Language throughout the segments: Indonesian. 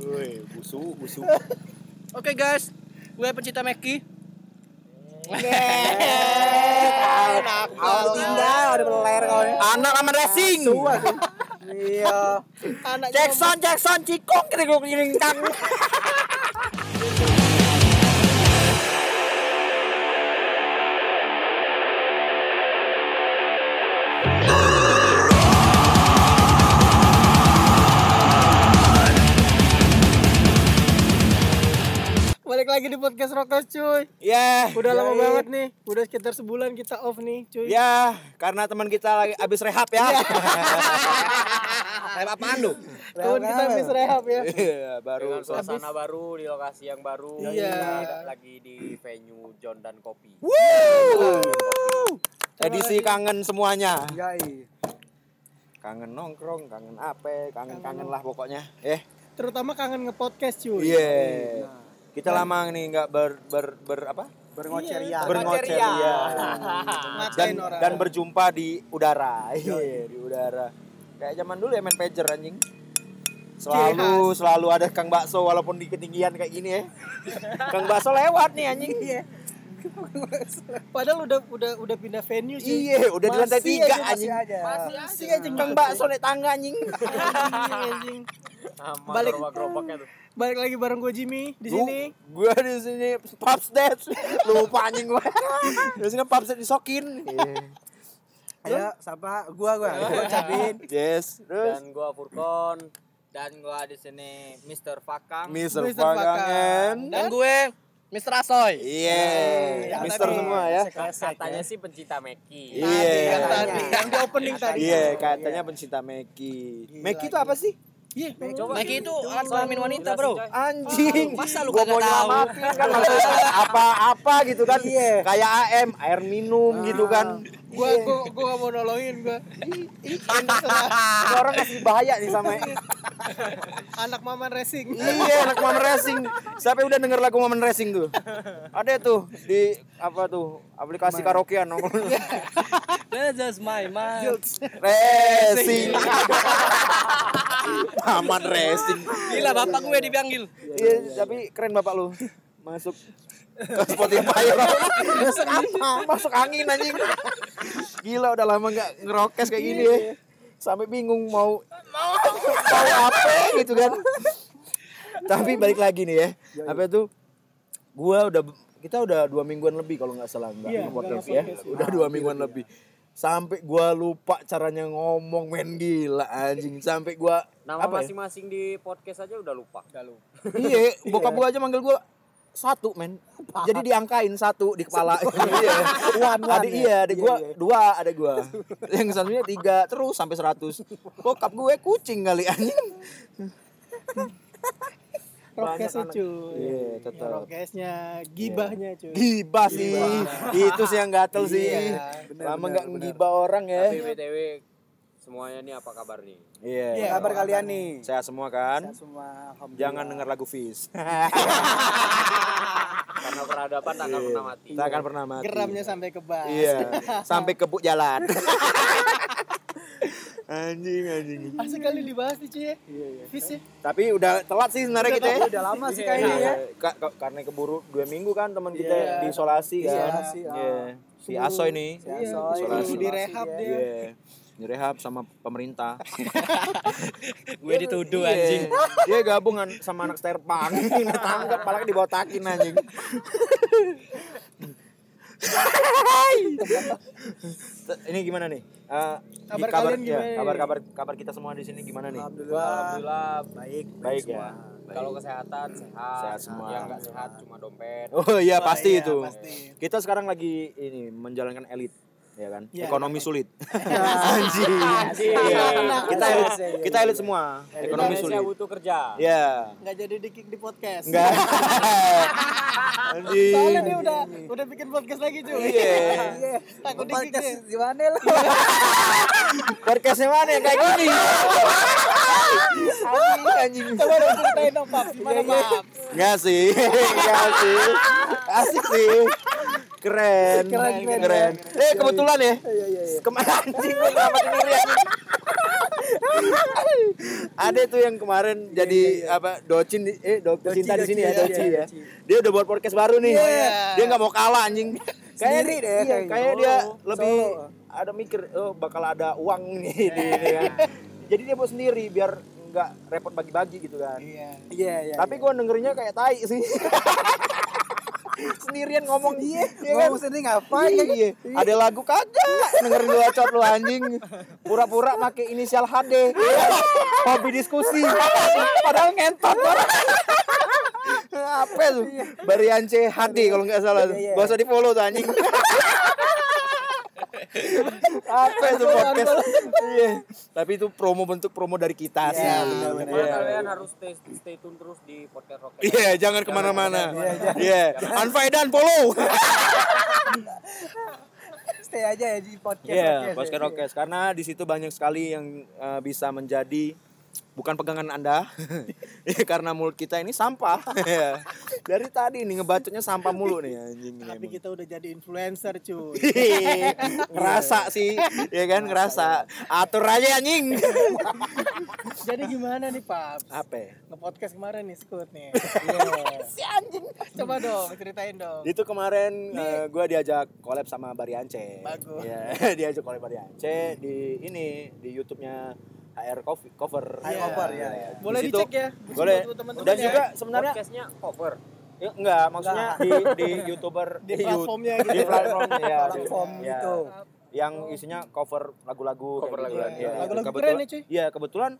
Woi, busu, busu. Oke guys, gue pencinta Meki. Awal tinggal ada peler kau ini. Anak aman racing. Iya. Jackson, Jackson, cikong kita gue kiring tang. Lagi di podcast Rokos cuy. Ya, Udah lama ya, banget nih. Udah sekitar sebulan kita off nih cuy. Ya, karena teman kita lagi abis rehab ya. rehab apaan lu? Tahun kita habis rehab ya. Iya, baru. dengan suasana baru di lokasi yang baru Iya. Lagi di venue John dan Kopi Edisi kangen semuanya. Yai. Kangen nongkrong, kangen apa, kangen-kangen lah pokoknya. Eh, Terutama kangen nge-podcast cuy. iya. Kita lama nih nggak ber, ber, ber apa? Berngocerian. Berngocerian. dan dan berjumpa di udara. Iya, di udara. Kayak zaman dulu ya main pager anjing. Selalu selalu ada Kang Bakso walaupun di ketinggian kayak gini ya. Kang Bakso lewat nih anjing. Iya. Padahal udah udah udah pindah venue cuy. Iya, udah di lantai Masih tiga aja, masih anjing. aja. Masih aja Kang Bakso naik tangga anjing. Anjing, anjing. Sama Balik. tuh Balik lagi bareng gue Jimmy di sini. Gua di sini Pops Dance. Lupa anjing gua. Di sini Pops Dance disokin. Ayo, siapa? Gua gua. Gua Cabin. Yes. Terus dan gua Furkon dan gua di sini Mr. Fakang Mr. Mr. Pakangen. Dan gue Mr. Asoy. Iya, yang Mister tadi semua ya. katanya sih pencinta Meki Iya. Yang tadi yang di opening tadi. Iya, katanya pencinta Meki. Meki itu apa sih? Iya, Meki itu alat kelamin wanita, Bro. Anjing. Masa lu Gua mau nyelamatin kan maksudnya apa-apa gitu kan. Iya. Kayak AM, air minum gitu kan. Gua gua gua gak mau nolongin gua. Ini orang kasih bahaya nih sama Anak Maman Racing. Iya, anak Momen Racing. Siapa yang udah denger lagu Momen Racing tuh? Ada tuh di apa tuh? Aplikasi karaokean nongkrong. That's just my mind. Racing. Momen Racing. Gila bapak gue dipanggil. Iya, tapi keren bapak lu. Masuk ke Spotify masuk masuk angin anjing. Gila udah lama nggak ngerokes kayak gini ya. Sampai bingung mau mau. apa gitu kan. Tapi balik lagi nih ya. Apa itu? Gua udah kita udah dua mingguan lebih kalau nggak salah nggak Iya, nge-podcast nggak ya. udah dua mingguan lebih. Sampai gua lupa caranya ngomong men. Gila anjing. Sampai gua nama apa ya? masing-masing di podcast aja udah lupa. Udah lupa. Iya, bokap gua aja manggil gua satu men. Jadi diangkain satu di kepala. Iya. One, one, Adik ya? iya, adik Iya, gua iya. dua, ada gua. Yang satunya tiga terus sampai seratus. Bokap gue kucing kali anjing. Rokesnya cuy. Iya, tetap. Rokesnya, gibahnya cuy. Gibah sih. Itu sih yang gatel sih. Iya, bener, Lama bener, bener. ngegibah orang ya. tapi btw semuanya nih apa kabar nih Iya. Iya. Apa kabar kalian nih? Sehat semua kan? Sehat semua. Jangan denger lagu Fish. karena peradaban tak akan pernah mati Tak akan pernah mati. Geramnya sampai ke bas. Iya, sampai kebuk jalan. anjing, anjing. Asik kali dibahas nih cuy ya. Iya, iya. Fish ya. Tapi udah telat sih sebenarnya kita ya. Udah lama sih kayaknya ya. Ka- ka- karena keburu dua minggu kan teman kita Iya. diisolasi kan. Isolasi, ah. Iya. Si Asoy nih. Si Iya, Asoy, isolasi. direhab ya. dia. Iya. Direhab sama pemerintah. Gue dituduh Iya. anjing. Dia gabungan sama anak sterpan. Tangkap kepala dibotakin anjing. Ini gimana nih? Eh, di Kabar kabar, kalian ya, gimana nih? kabar kabar kabar kita semua di sini gimana nih? Alhamdulillah. alhamdulillah Baik. Baik semua. ya. kalau kesehatan sehat Sehat semua. yang nggak sehat cuma dompet Oh iya pasti iya, itu. pasti. Kita sekarang lagi ini menjalankan elit, ya kan? Iya. Ekonomi sulit. Anjing. Iya. Kita elit, kita elit semua. Ekonomi Indonesia sulit. butuh kerja Ya. Nggak jadi di kick di podcast. Enggak. Anjing. Soalnya dia udah udah bikin podcast lagi cuy. Iya. Takut di kick Podcast di mana lo? Podcastnya mana kayak gini? Anjing, anjing. Coba dong ceritain dong Pap. Gimana Pap? Enggak sih. Enggak sih. Asik sih. Keren. Keren, keren, keren. Eh kebetulan ya. Iya iya iya. Anjing. ada tuh yang kemarin jadi apa docin eh dokter Doci, cinta di sini ya Doci, doci iya, ya dia udah buat podcast baru nih Iya. dia nggak mau kalah anjing Sendiri deh, iya, kayak kayak dia Solo. lebih ada mikir oh bakal ada uang nih di kan jadi dia buat sendiri biar nggak repot bagi-bagi gitu kan Iya. Iya, iya. tapi gue dengerinnya kayak tai sih sendirian ngomong iya, iya kan? ngomong sendiri ngapain? Iya, ada lagu kagak dengerin lu acot lu anjing. Pura-pura make inisial HD. Hobi diskusi. Padahal ngentot. Apa tuh? Bariance HD kalau nggak salah. Iya, iya. Gak usah di follow tuh anjing. Apa itu podcast? Iya. Tapi itu promo bentuk promo dari kita sih. Iya, benar-benar. Iya. kalian harus stay stay tune terus di podcast Rocket. Iya, jangan ke mana-mana. Iya, unfollow follow. Stay aja ya di podcast. Iya, podcast, podcast. Rokes karena di situ banyak sekali yang eh, bisa menjadi bukan pegangan Anda. Iya, karena mulut kita ini sampah. Iya. Dari tadi nih ngebacotnya sampah mulu nih anjing. Tapi emang. kita udah jadi influencer cuy. ngerasa sih, ya kan ngerasa. Atur aja anjing. jadi gimana nih Pak? Apa? Nge-podcast kemarin nih Skut nih. Iya. si anjing. Coba dong ceritain dong. Itu kemarin eh, gua diajak collab sama Bariance. Bagus. Iya, diajak collab Bariance di ini di YouTube-nya HR Cover. cover. HR Cover, ya, ya. Di Boleh situ- dicek ya. Boleh. buat teman-teman Dan ya. juga sebenarnya Podcastnya cover. Ya, enggak, maksudnya di di YouTuber Di platformnya gitu. Di platform ya, di- Platform ya. gitu. Yang isinya cover lagu-lagu Cover kayak gitu lagu. kan. Iya, Iya, lagu-lagu kebetulan- keren ya, cuy. Iya, kebetulan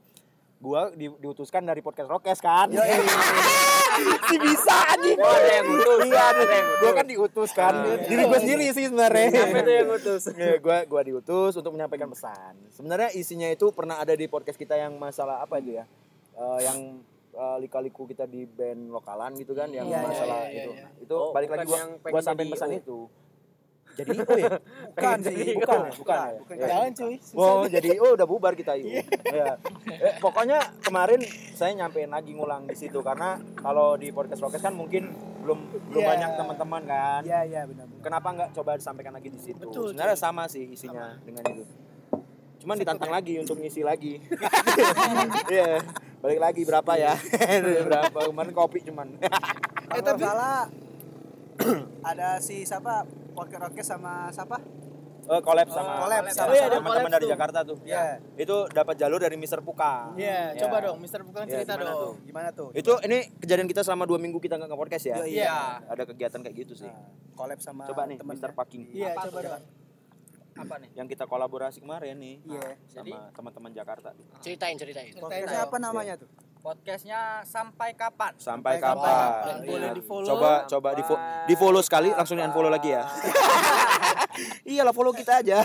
gua di, diutuskan dari podcast Rokes kan. si bisa anjing. Oh, ada yang ngutus. Iya, ada yang. Gua kan diutus kan. Diri gua sendiri sih sebenarnya. Siapa itu yang ngutus? Iya, gua gua diutus untuk menyampaikan pesan. Sebenarnya isinya itu pernah ada di podcast kita yang masalah apa itu ya? Eh, yang eh, lika-liku kita di band lokalan gitu kan yang Iya, iya, masalah iya, itu. iya. Itu Oh, balik lagi gua gua jadi pesan itu. Jadi oh ya? Bukan sih, bukan, ya? bukan. ya? Bukan. Iya. Jangan cuy. Oh, jadi oh udah bubar kita itu. Ya. Eh, pokoknya kemarin saya nyampein lagi ngulang di situ karena kalau di podcast Rokes kan mungkin belum belum Iya. banyak teman-teman kan. Iya, iya benar. benar. Kenapa nggak coba disampaikan lagi di situ? Betul, Sebenarnya cuy. sama sih isinya dengan itu. Cuman ditantang lagi untuk ngisi lagi. Iya. Balik lagi berapa ya? berapa? Kemarin kopi cuman. Eh tapi salah ada si siapa podcast Rocket sama siapa? Oh, collab sama collab sama- Oh, iya, ada teman-teman dari tuh. Jakarta tuh. Iya. Itu dapat jalur dari Mister Puka. Iya, Ya. coba dong Mister Bukan Iya, cerita gimana dong. Gimana tuh? Itu ini kejadian kita selama dua minggu kita nggak nge-podcast ya. Iya. Iya. Ada kegiatan kayak gitu sih. Nah, collab sama Coba nih temen Mister. Fucking. Iya, Apa coba tuh? dong. Apa nih? Yang kita kolaborasi kemarin nih. Iya. Sama teman-teman Jakarta. Ceritain, ceritain. Podcastnya apa namanya tuh? Podcastnya sampai kapan? Sampai Sampai kapan? kapan? Iya. Boleh di-follow. Coba coba di di follow sekali langsung di unfollow lagi ya. Iyalah follow kita aja.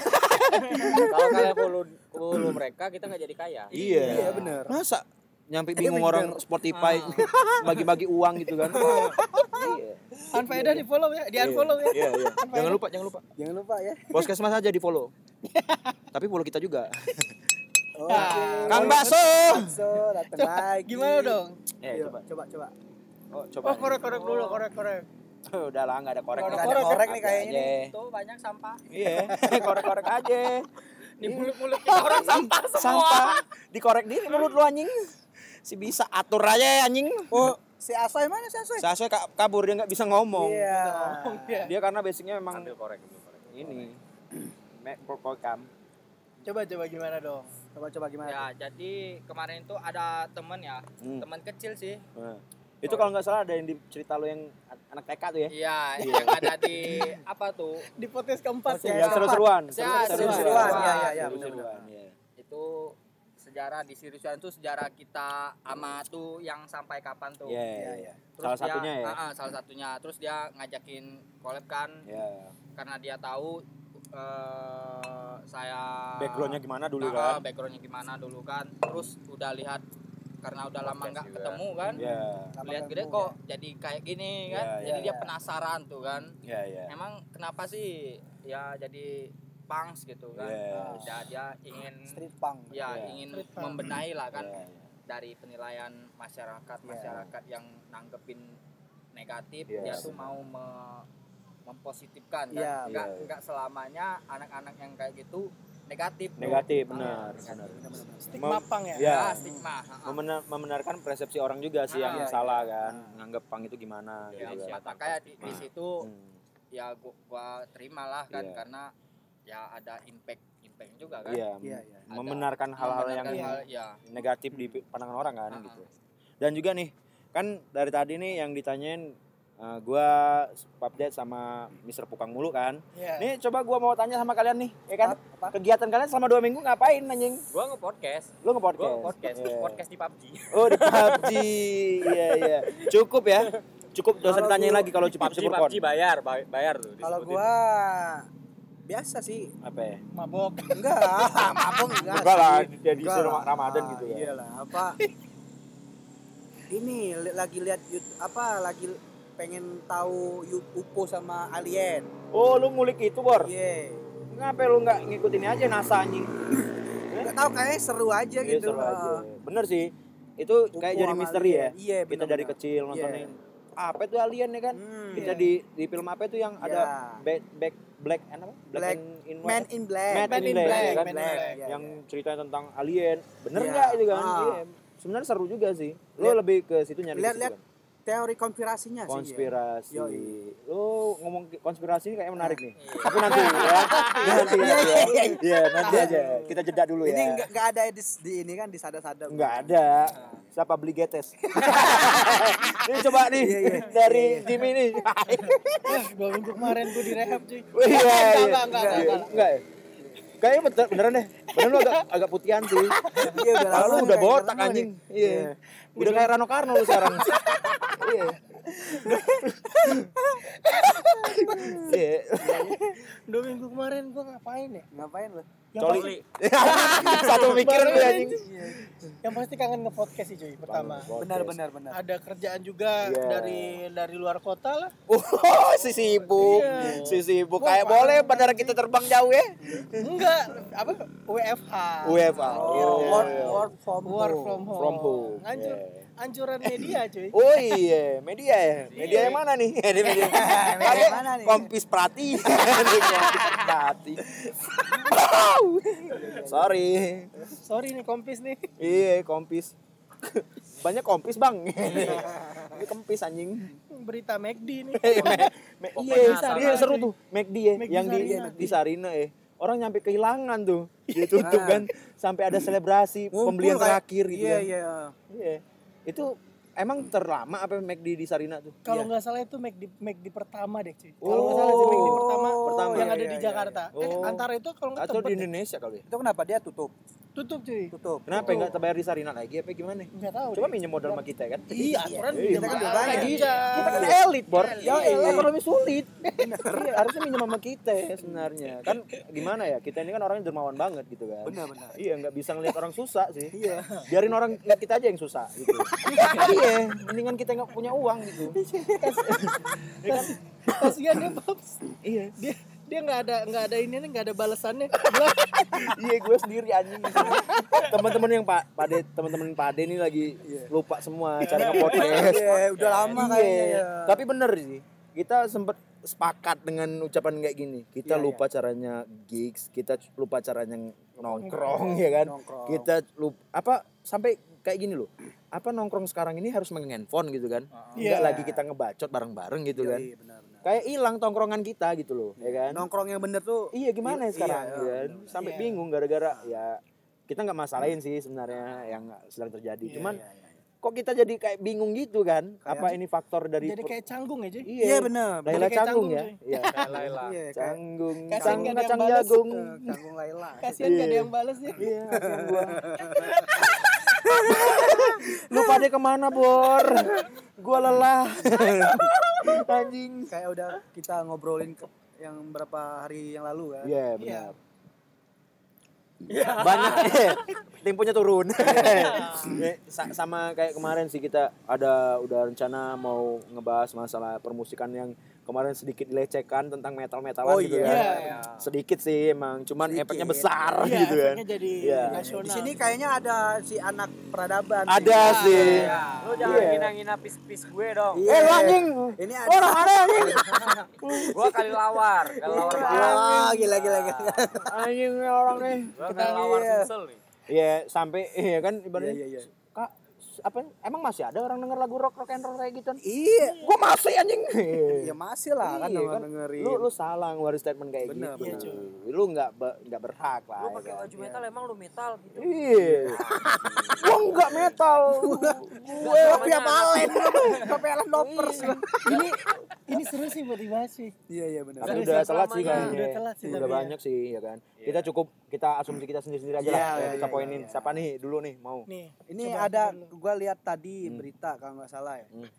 Kalau kalian follow follow mereka, kita nggak jadi kaya. Iya. Iya, bener. Masa nyampe bingung bener. orang Spotify bagi-bagi uang gitu kan. Iya. Unfaedah di follow ya, di unfollow ya. Iya, iya. Jangan lupa, jangan lupa. Jangan lupa ya. Podcast Mas aja di follow. Tapi follow kita juga. Oke. Kang Baso. So, datang lagi. Gimana dong? Ya, Ayo, coba. coba coba. Oh, coba. Oh, korek-korek dulu, korek-korek. Udah lah, enggak ada korek. Nggak Korek ada korek nih kayaknya. Itu banyak sampah. Iya, korek-korek aja. Di mulut-mulut kita orang sampah semua. Sampah dikorek di mulut lu anjing. Si bisa atur aja ya anjing. Oh, si Asoy mana si Asoy? Saswe ka- kabur dia nggak bisa ngomong. Iya. Iya. Dia karena basicnya memang Ambil korek, ambil korek. ini. Coba coba gimana dong? Coba coba gimana? Ya, jadi kemarin itu ada temen ya, Hmm. teman kecil sih. Nah, itu kalau nggak salah ada yang di cerita lu yang anak TK tuh ya. Iya, yang ada di apa tuh? Di podcast keempat Podcast ya. Yang seru-seruan. Ya, Seru-seruan. Iya, iya, iya, Seru-seruan, iya. Itu sejarah di Siriusan itu sejarah kita ama tuh yang sampai kapan tuh. Iya, Iya, iya. iya. Terus Salah dia- satunya ya. Ah, ah, salah satunya. Terus dia ngajakin collab kan Iya. karena dia tahu eh, saya Backgroundnya gimana dulu Ah, ah, kan? backgroundnya gimana dulu kan. Terus udah lihat karena udah lama nggak ketemu kan. Iya. Lama Lihat gede kok jadi kayak gini kan. Iya, jadi iya, dia iya. penasaran tuh kan. Iya, iya. Emang kenapa sih ya jadi punks gitu kan? Yes. Ya, dia ingin Street punk. ya Iya. ingin Street punk. membenahi lah kan Iya, iya. dari penilaian masyarakat masyarakat yang nanggepin negatif Yes. dia tuh mau me- mempositifkan kan Iya, nggak iya. nggak selamanya anak-anak yang kayak gitu negatif. Negatif, Ah, benar, negatif. benar. Stigma pang ya. Ya. Ya, stigma. Membenar, membenarkan persepsi orang juga sih yang Ah, iya, salah kan nganggap pang itu gimana Ya, gitu kan. makanya di, di situ Hmm. ya gua, gua terima lah kan Iya. karena ya ada impact impact juga kan Iya, Iya, iya. Ada membenarkan hal-hal yang hal, ya negatif di pandangan orang kan Ah, gitu. Dan juga nih, kan dari tadi nih yang ditanyain eh, gua Papdet sama Mr. Pukang mulu kan. Iya. Nih coba gua mau tanya sama kalian nih, ya kan? Apa? Kegiatan kalian selama dua minggu ngapain anjing? Gua nge-podcast. Lu Gua nge-podcast? podcast, Iya. podcast di PUBG. Oh di PUBG, iya iya. Cukup ya, cukup dosa Kalau ditanyain gua- lagi kalau cukup PUBG, PUBG bayar, bay- bayar tuh. Kalau gua biasa sih. Apa ya? Mabok. Enggak, mabok enggak. Enggak lah, jadi suruh. Ramadan Ah, gitu kan. Iyalah, apa ini li- lagi lihat YouTube apa lagi pengen tahu UFO sama alien. Oh lu ngulik itu bor? Iya. Ngapa lu nggak ngikutin aja NASA anjing? Enggak tahu kayaknya seru aja Iya, gitu. seru aja. Bener sih. Itu kayak UFO jadi sama misteri ya. alien. Iya, Kita bener-bener. dari kecil nontonin. Apa itu alien ya kan? Hmm. Kita Iya. di di film apa itu yang ada Iya. back back black and apa? Black- and in Man in Black. Man Man in in Black, Black, ya kan? Man in Black. Black. Iya, yang iya. ceritanya tentang alien. Bener Iya. nggak itu kan? Ah. Iya. Sebenarnya seru juga sih. Lihat- lebih ke situ nyari Lihat-lihat? Teori konspirasinya sih. ya. konspirasi. Yoi. Lo ngomong ki- konspirasi ini kayak menarik nih. Tapi nanti ya. Nanti aja. Iya, nanti aja. Kita jeda dulu ya. Ini enggak enggak ada di, di ini kan di sadar-sadar. Enggak ada. Siapa beli getes? ini coba nih Iya, iya. dari Jimmy nih. Dua minggu kemarin gue direhab cuy. Iya, Enggak, iya. enggak, enggak, Iya, enggak. Enggak ya? Kayaknya bener, beneran deh. Beneran lu agak agak putihan sih. Iya, udah lu nih, udah botak anjing. Iya. Udah kayak Rano Karno lu sekarang. Iya. Iya. Dua minggu kemarin gue ngapain ya? Ngapain lu? Coli. Satu pikiran lu anjing. yang pasti kangen nge-podcast sih cuy pertama. Benar benar benar. Ada kerjaan juga Iya. dari dari luar kota lah. Oh, si sibuk. Iya. Si sibuk. Kayak boleh bandara kita terbang jauh ya. Enggak, apa WFH. UEFA. Oh, Iya, work, work from Work home. from home. From home. Iya. Anjuran media cuy. Oh iya, media ya. Media yang mana nih? Ini media. Media yang mana nih? Kompis Prati. Prati. Sorry. Sorry nih kompis nih. Iya, kompis. Banyak kompis, Bang. Ini kempis anjing. Berita McD nih. Iya, iya aja. seru tuh. McD ya, yang di di Sarina ya. Orang nyampe kehilangan tuh. Ditutup Ah. kan sampai ada selebrasi pembelian terakhir gitu Iya kan. iya. Iya. Itu emang terlama apa McD di Sarina tuh? Kalau Iya. nggak salah itu McD McD pertama deh cuy. Kalau Oh. nggak salah sih McD pertama, Pertama. yang Iya, ada iya, di iya, Jakarta. Eh, Oh. antara itu kalau nggak Atau di deh. Indonesia kali ya? Itu kenapa dia tutup? Tutup cuy. Tutup. Kenapa Tutup. enggak terbayar di Sarina lagi apa gimana? Nggak tahu. Deh. minjem modal sama kita kan? Iya, aturan Iya, kita kan udah banyak. aja. Kita kan elit, Bor. Iya, Ya, iya. ekonomi sulit. Iya, harusnya minjem sama kita ya sebenarnya. Kan gimana ya? Kita ini kan orangnya dermawan banget gitu kan. Benar, benar. Iya, nggak bisa ngeliat orang susah sih. Iya. Biarin orang ngeliat kita aja yang susah gitu. iya, mendingan kita nggak punya uang gitu. Kas- Kasihan ya. Iya. Dia dia nggak ada nggak ada ini nih nggak ada balasannya. Iya gue sendiri anjing teman-teman yang pak pade teman-teman pade ini lagi lupa semua cara nge-podcast Iya, udah lama Iya. kayaknya ya. tapi bener sih kita sempet sepakat dengan ucapan kayak gini kita Iya, lupa caranya gigs kita lupa caranya nongkrong ya kan Nongkrong. kita lupa apa sampai kayak gini loh apa nongkrong sekarang ini harus megang handphone gitu kan Iya. nggak lagi kita ngebacot bareng-bareng gitu kan Iya, benar benar. Kayak hilang tongkrongan kita gitu loh ya kan Nongkrong yang bener tuh Iya gimana ya Iya, sekarang iya, ya kan? benar-benar. Sampai Iya. bingung gara-gara ya kita nggak masalahin sih sebenarnya yang sedang terjadi. Iya, Cuman Iya, iya, iya. kok kita jadi kayak bingung gitu kan? Apa ini faktor dari jadi kayak canggung ya, cuy. Iya benar. Laila kayak canggung canggung, ya? Iya. Laila. Iya, kayak Canggung, Kasian cang nggak ada yang kacang jagung. Canggung Laila. Kasihan nggak ada Iya. yang balas ya. Iya, gua. Lu pada ke mana, Bor? Gua lelah. Anjing. Kayak udah kita ngobrolin ke yang berapa hari yang lalu kan. Iya, benar. banyak. Eh, temponya turun. Eh, sa- sama kayak kemarin sih kita ada udah rencana mau ngebahas masalah permusikan yang kemarin sedikit dilecehkan tentang metal-metalan Oh, gitu iya. kan. Iya. Sedikit sih emang, cuman Sedikit. efeknya besar Iya, gitu kan. jadi Iya. nasional. Di sini kayaknya ada si anak peradaban. Ada sih. Lu jangan Iya. ngina-ngina pis-pis gue dong. Iya. Eh lu anjing. Ini ada. Orang ada anjing. Gua kali lawar, kali lawar. Wah, gila gila gila. Anjing orang nih. Gua kali lawar Iya. sumsel nih. Iya, sampai iya kan Iya ibaratnya. iya iya. Kak, apa emang masih ada orang denger lagu rock rock and roll kayak gitu? Iya. Gua masih anjing. Ya masih lah kan Iya, denger dengerin. Lu lu salah ngeluarin statement kayak Bener, gitu. bener. Lu nggak nggak berhak lah. Lu pakai kan? baju metal emang lu metal gitu. Iya. Gua enggak metal. gue kopi apa alen? Kopi alen lovers. ini ini seru sih buat dibahas sih. Iya iya benar. Tapi Udah telat sih kayaknya. Udah telat sih Udah tapi ya. banyak sih ya kan. Kita cukup kita asumsi kita sendiri-sendiri aja Iya, lah. iya, kita iya, poinin iya. siapa nih dulu nih mau. Nih. Ini coba ada dulu. gue lihat tadi Hmm. berita kalau nggak salah ya. Hmm.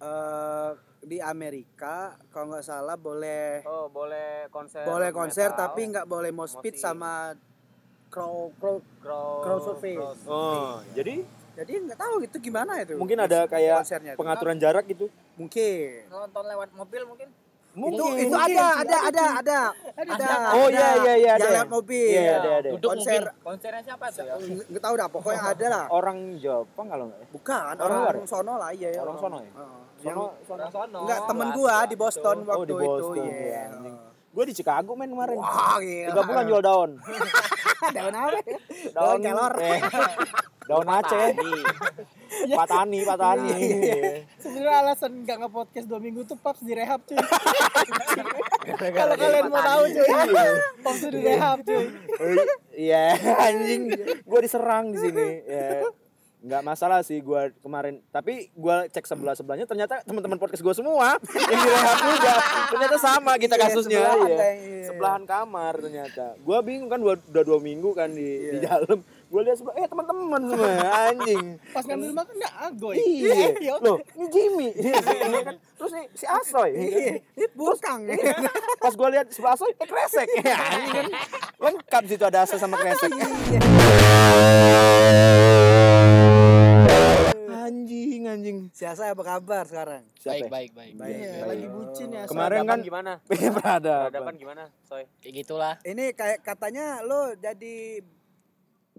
Eh, di Amerika kalau nggak salah boleh Oh, boleh konser. boleh konser metal, tapi nggak boleh moshpit Moshpit. sama crow crow crowd, crowd survey. crowd Oh, jadi jadi nggak tahu itu gimana itu mungkin ada kayak konsernya itu. pengaturan jarak gitu. mungkin Nonton lewat mobil mungkin. Itu Mungkin. itu ada ada ada ada ada Oh, iya, iya, iya, ada. jalan mobil Iya, ada, ada. Duduk konser Konsernya siapa tuh ya? nggak tahu dah pokoknya ada lah Orang Jepang kalau nggak ya? bukan Orang orang, luar? sono lah iya Orang sono ya? Heeh. Sono, sono. sono. enggak temen gua ya, di Boston waktu Oh, di itu Boston, iya iya. Gue di Chicago men kemarin. wah gila Tiga bulan jual daun. daun apa ya? Daun kelor. eh, daun Aceh. Pak Tani, Pak Tani. Sebenarnya alasan nggak nge-podcast dua minggu tuh Paps direhab cuy. Kalau kalian mau tahu cuy. Paps direhab cuy. Iya, anjing. Gue diserang di sini. Ya. Nggak masalah sih gue kemarin. Tapi gue cek sebelah sebelahnya ternyata teman-teman podcast gue semua yang direhab juga. Ternyata sama kita Iya, kasusnya. sebelahan iya. iya. Sebelahan kamar ternyata. Gue bingung kan dua, udah dua minggu kan di, di dalam. Gue lihat sebelah, eh teman-teman semua anjing. Pas ngambil makan nggak agoy. Iya, loh, ini Jimmy. Iya kan? Terus nih si Asoy. ini bukang Pas gue lihat sebelah Asoy, eh kresek. Ya, anjing kan. Lengkap situ ada Asoy sama kresek. Anjing, anjing. si Asa apa kabar sekarang Siapa? ya? baik, baik. Iya, lagi bucin ya. Kemarin kan gimana? berada. Peradaban gimana, Soy? Kayak gitulah. ini kayak katanya lo jadi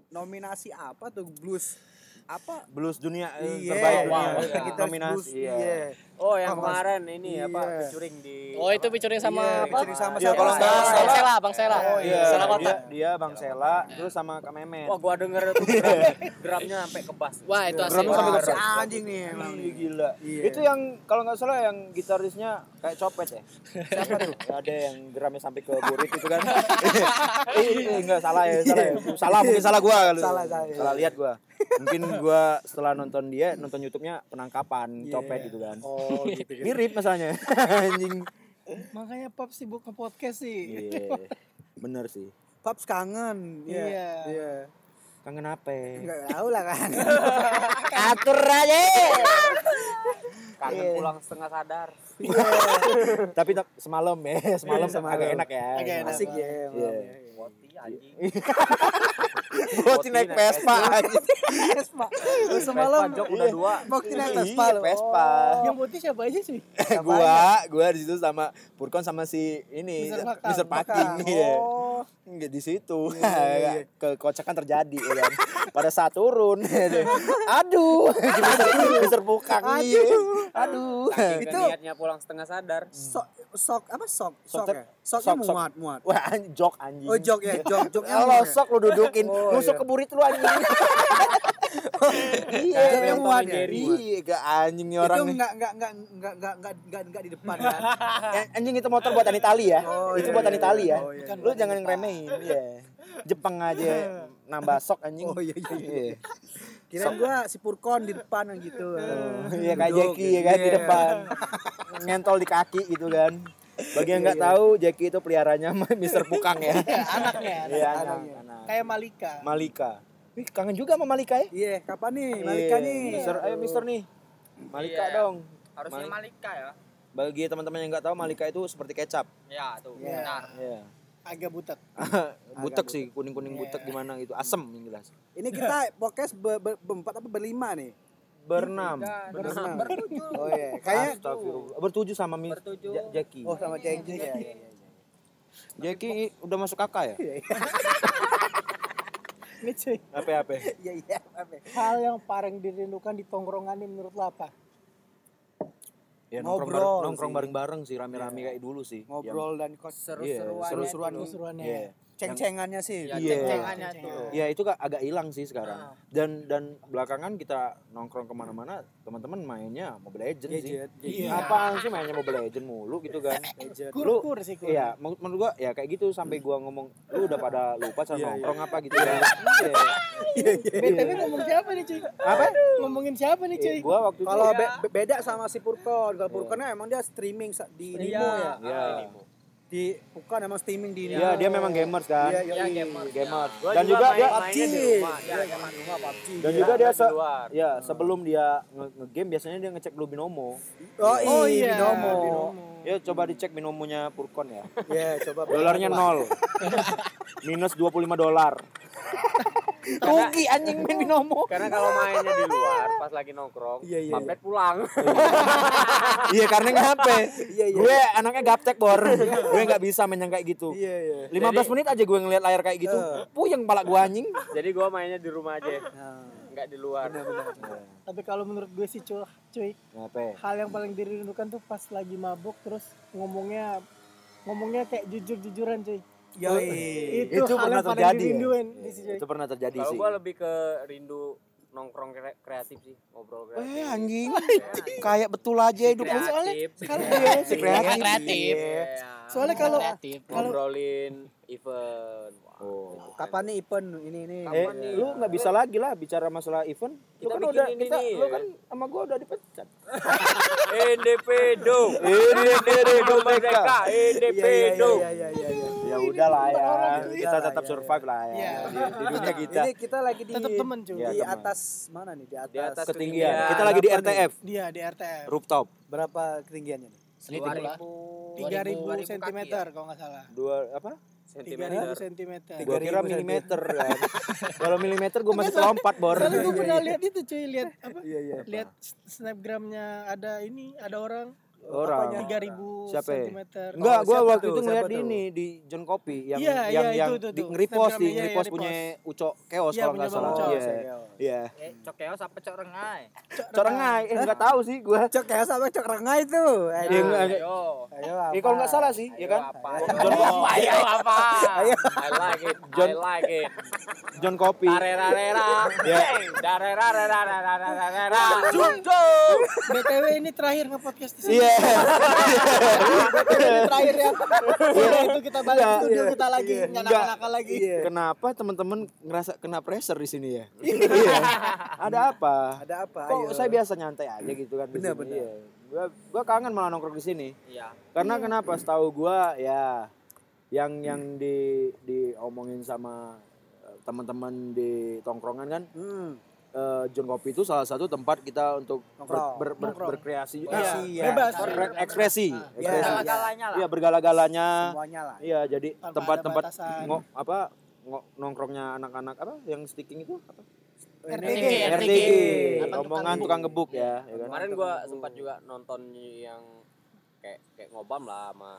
nominasi apa tuh blues apa Blues dunia eh, Iya, terbaik dunia. wow, Iya. Gitaris Nominasi. blues, Iya. iya. Oh, yang Apa? kemarin ini Iya. apa? Featuring di Oh, itu featuring sama Iya, apa? featuring sama Iya, siapa? kalau nggak Bang salah- Sela, Bang Sela. Oh, Iya, Sela kota. dia, dia Bang Sela, terus sama Kak Memet. Wah, gua denger tuh drum- drumnya sampai ke bass. Wah, itu asik. Drumnya sampai Wah, ke si bass. anjing nih emang Ih, nih. gila. Iya. Itu yang kalau nggak salah yang gitarisnya kayak copet ya. Siapa tuh? ada yang drumnya sampai ke burit itu kan. eh, enggak salah ya, salah ya. Salah mungkin salah gua kali. Salah, salah, iya. Salah lihat gua. Mungkin gua setelah nonton dia nonton YouTube-nya penangkapan Iya. copet gitu kan. oh gitu gitu Mirip masalahnya. Anjing. Makanya Paps sibuk nge-podcast sih. Iya. Bener sih. Paps kangen iya Iya. iya Kangen apa? nggak tahu lah kan Atur aja. Kangen pulang setengah sadar. Tapi tak- semalam ya, semalam Semalam. agak enak ya. Agak enak. asik ya Iya. ya. Woti anjing. Boti naik Vespa anjing. Vespa semalam Vespa jok udah dua. Bokti naik Iya, Vespa lu. Vespa. Yang putih siapa aja sih? gua, gua di situ sama Purkon sama si ini. Mr. Paking iya. Oh, Nggak di situ. iya. Kekocakan terjadi ya kan. Pada saat turun. Aduh. Mr. Pukang iya. Aduh. Saking Itu- niatnya pulang setengah sadar. sok sok apa sok Sok ya soknya sok, sok. muat muat Wah, jok anjing. oh jok ya jok joknya Kalau ya? sok lu dudukin, Oh, nusuk iya. ke burit lu anjing. Iya, yang muat ya? Iya, gak anjing nih orang itu nih. enggak enggak enggak enggak enggak enggak enggak enggak di depan kan Eh, Anjing itu motor buatan Itali ya. Oh, itu iya, buatan iya, Itali ya. oh, iya, Lu jangan ngeremehin, iya. Jepang aja nambah sok anjing. oh iya iya iya kirain gua si Purkon di depan gitu Iya kayak Jackie ya kan di depan. Ngentol di kaki gitu kan. Bagi yang nggak tahu, Jackie itu peliharanya Mr. Pukang ya. Anaknya. anak. Iya, anak, Anaknya. anak. Kayak Malika. Malika. Ih, kangen juga sama Malika ya? iya kapan nih Malika Iya. nih Mister, ayo Mister nih. Malika Iya. dong. Harusnya Malik- Malika ya. Bagi teman-teman yang nggak tahu, Malika itu seperti kecap. Ya, tuh. Iya. Benar. Iya. Agak butek. butek sih, kuning-kuning butek gimana gitu. Asem yang jelas. ini kita podcast ber, ber- berempat apa berlima nih berenam. Berenam. Oh iya. Kayaknya Astagfirullah. Bertujuh sama Mi Bertujuh. Ja- Jackie. Oh sama Jackie ya. iya, iya. Jackie udah masuk kakak ya? Ini cuy, Apa apa? Iya iya. apa? hal yang paling dirindukan di tongkrongan ini menurut lo apa? Ya nongkrong Ngobrol bareng, nongkrong bareng-bareng sih rame-rame kayak dulu sih. Ngobrol dan kos Seru-seruan. seru-seruan dulu. Seruannya. Iya. ceng-cengannya sih. Ya, Iya. ceng-cengannya tuh. Ya itu agak hilang sih sekarang. Dan dan belakangan kita nongkrong ke mana-mana, teman-teman mainnya Mobile Legends sih. Gadget. Iya. Apaan sih mainnya Mobile Legends mulu gitu kan? Gadget. Lu- Kur-kur sih kur. Iya, menurut menurut gua ya kayak gitu sampai gua ngomong lu udah pada lupa cara Iya, nongkrong apa gitu ya. Iya. BTW ngomong siapa nih cuy? Apa? Ngomongin siapa nih cuy? Gua waktu Kalau be- be- beda sama si Purkon. Kalau Purkon kan emang dia streaming di Nimo ya. Iya. Di bukan emang streaming di. Iya, dia memang gamers kan. Iya, Iya, yoi. gamers. Gamers. Gua Dan juga juga main- dia PUBG. di rumah. Iya, zaman rumah PUBG. dan Iya. juga dia Di se ya sebelum dia nge- nge-game biasanya dia ngecek dulu binomo. Oh, Oh iya, iya, Binomo. Binomo. Ya coba dicek binomonya Purkon ya. Iya, coba. Dolarnya nol. Minus 25 dolar. Rugi anjing main binomo. Karena kalau mainnya di luar pas lagi nongkrong, Iya, iya, pamit pulang. Iya karena ngape? Iya, iya. Gue anaknya gaptek bor. gue nggak bisa main yang kayak gitu. Iya, iya. 15 menit aja gue ngeliat layar kayak gitu. Eh. Puyeng pala gue anjing. Jadi gua mainnya di rumah aja, nggak di luar. Tapi kalau menurut gue sih cuy, cuy, Ngape? hal yang paling dirindukan tuh pas lagi mabuk terus ngomongnya ngomongnya kayak jujur-jujuran cuy. Yoi. Itu, Itu hal pernah yang paling terjadi ya? dirinduin. Itu pernah terjadi Kalau sih. gua lebih ke rindu nongkrong kre- kreatif sih, ngobrol kreatif. Eh anjing. Kayak betul aja hidup lu. Soalnya Kreatif. kalau Iya, si kreatif. kreatif. Iya. soalnya kalau ngobrolin event. Wah. Oh. Kapan nih event ini ini? Eh, Kapan nih? lu nggak bisa lagi lah bicara masalah event. Lu Kita kan bikin udah ini kita, nih, lu kan sama gua udah dipecat. Iya, iya, iya, iya. Ya udah lah ya. Kita lah, tetap ya, survive lah ya. Iya. Di, dunia kita. Ini kita lagi di tetap temen cuy. Iya, di atas mana nih? Di atas, Di atas Ketinggian. Kita lagi di? RTF, Dia di RTF. rooftop. berapa ketinggiannya nih? 2000 3000 2000 cm kalau nggak salah. Dua apa? 3000 Sentimeter. cm. Gua 3000 kira milimeter kan. Kalau milimeter gua masih kelompat, Bor. Soalnya gue pernah lihat itu cuy, lihat apa? Iya, iya. Lihat snapgramnya ada ini, ada orang Orang. 3000 Siapa ya? cm. Enggak, Oh, gua siapa waktu itu ngeliat di ini di John Kopi yang Iya, yang iya, yang itu, itu, di nge-repost di nge-repost punya Ucok Keos Iya, kalau nggak salah. Iya. Iya. Eh, cokeos apa cok rengai? Corengai, eh enggak tahu sih gua. Cok kayak sama cok rengai tuh. Iya, Ayo. enggak- Ayo. Ayo Eh kalau nggak salah sih, ya kan? apa? John Ayo, ayo apa? Ayo. I like it. I John- like it. John Kopi. Tarerarera. Ya. Hey, darerarerararararara. Jum, jum. BTW ini terakhir nge-podcast di sini. Iya. terakhir ya. Itu kita balik studio kita lagi, Iya. nakal-nakal lagi. Iya. Kenapa teman-teman ngerasa kena pressure di sini ya? Iya. Ada apa? Ada apa? Kok Ayo. saya biasa nyantai aja gitu kan bener. Iya. Gua gua kangen malah nongkrong di sini. Iya. Karena kenapa? Setahu gua ya yang yang di diomongin sama eh, teman-teman di tongkrongan kan Hmm. Eh, John Kopi itu salah satu tempat kita untuk ber- ber- ber- Nongkrong. berkreasi, Iya. eh, Iya. Bebas. ber- ekspresi, Iya. ekspresi. Segala-galanya lah. Iya bergala-galanya. Semuanya lah. Iya jadi tempat-tempat batasan. ngo- apa ngo- nongkrongnya anak-anak apa yang sticking itu apa? RTG. RTG, omongan tukang gebuk ya, ya kan? Kemarin gua sempat juga nonton yang kayak kayak ngobam lah sama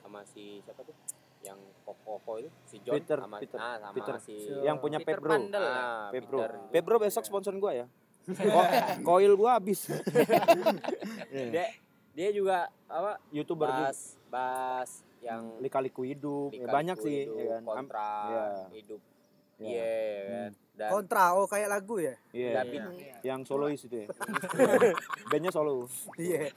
sama si siapa tuh? Yang koko itu si John Peter, sama Peter, ah, sama Peter. si yang punya Peter Pebro. Pandel ya? ah, Pebro. Peter. Pebro besok sponsor gua ya. Ko koil gua habis. Dia dia juga apa? YouTuber juga. Bahas bahas yang Lika-liku hidup, ya, lika-liku banyak sih hidup, ya kan. Kontra iya. hidup. Iya. Iya ya kan. Dan Kontra, oh kayak lagu ya? Iya. David Yang solois itu ya. Bandnya solo. Iya.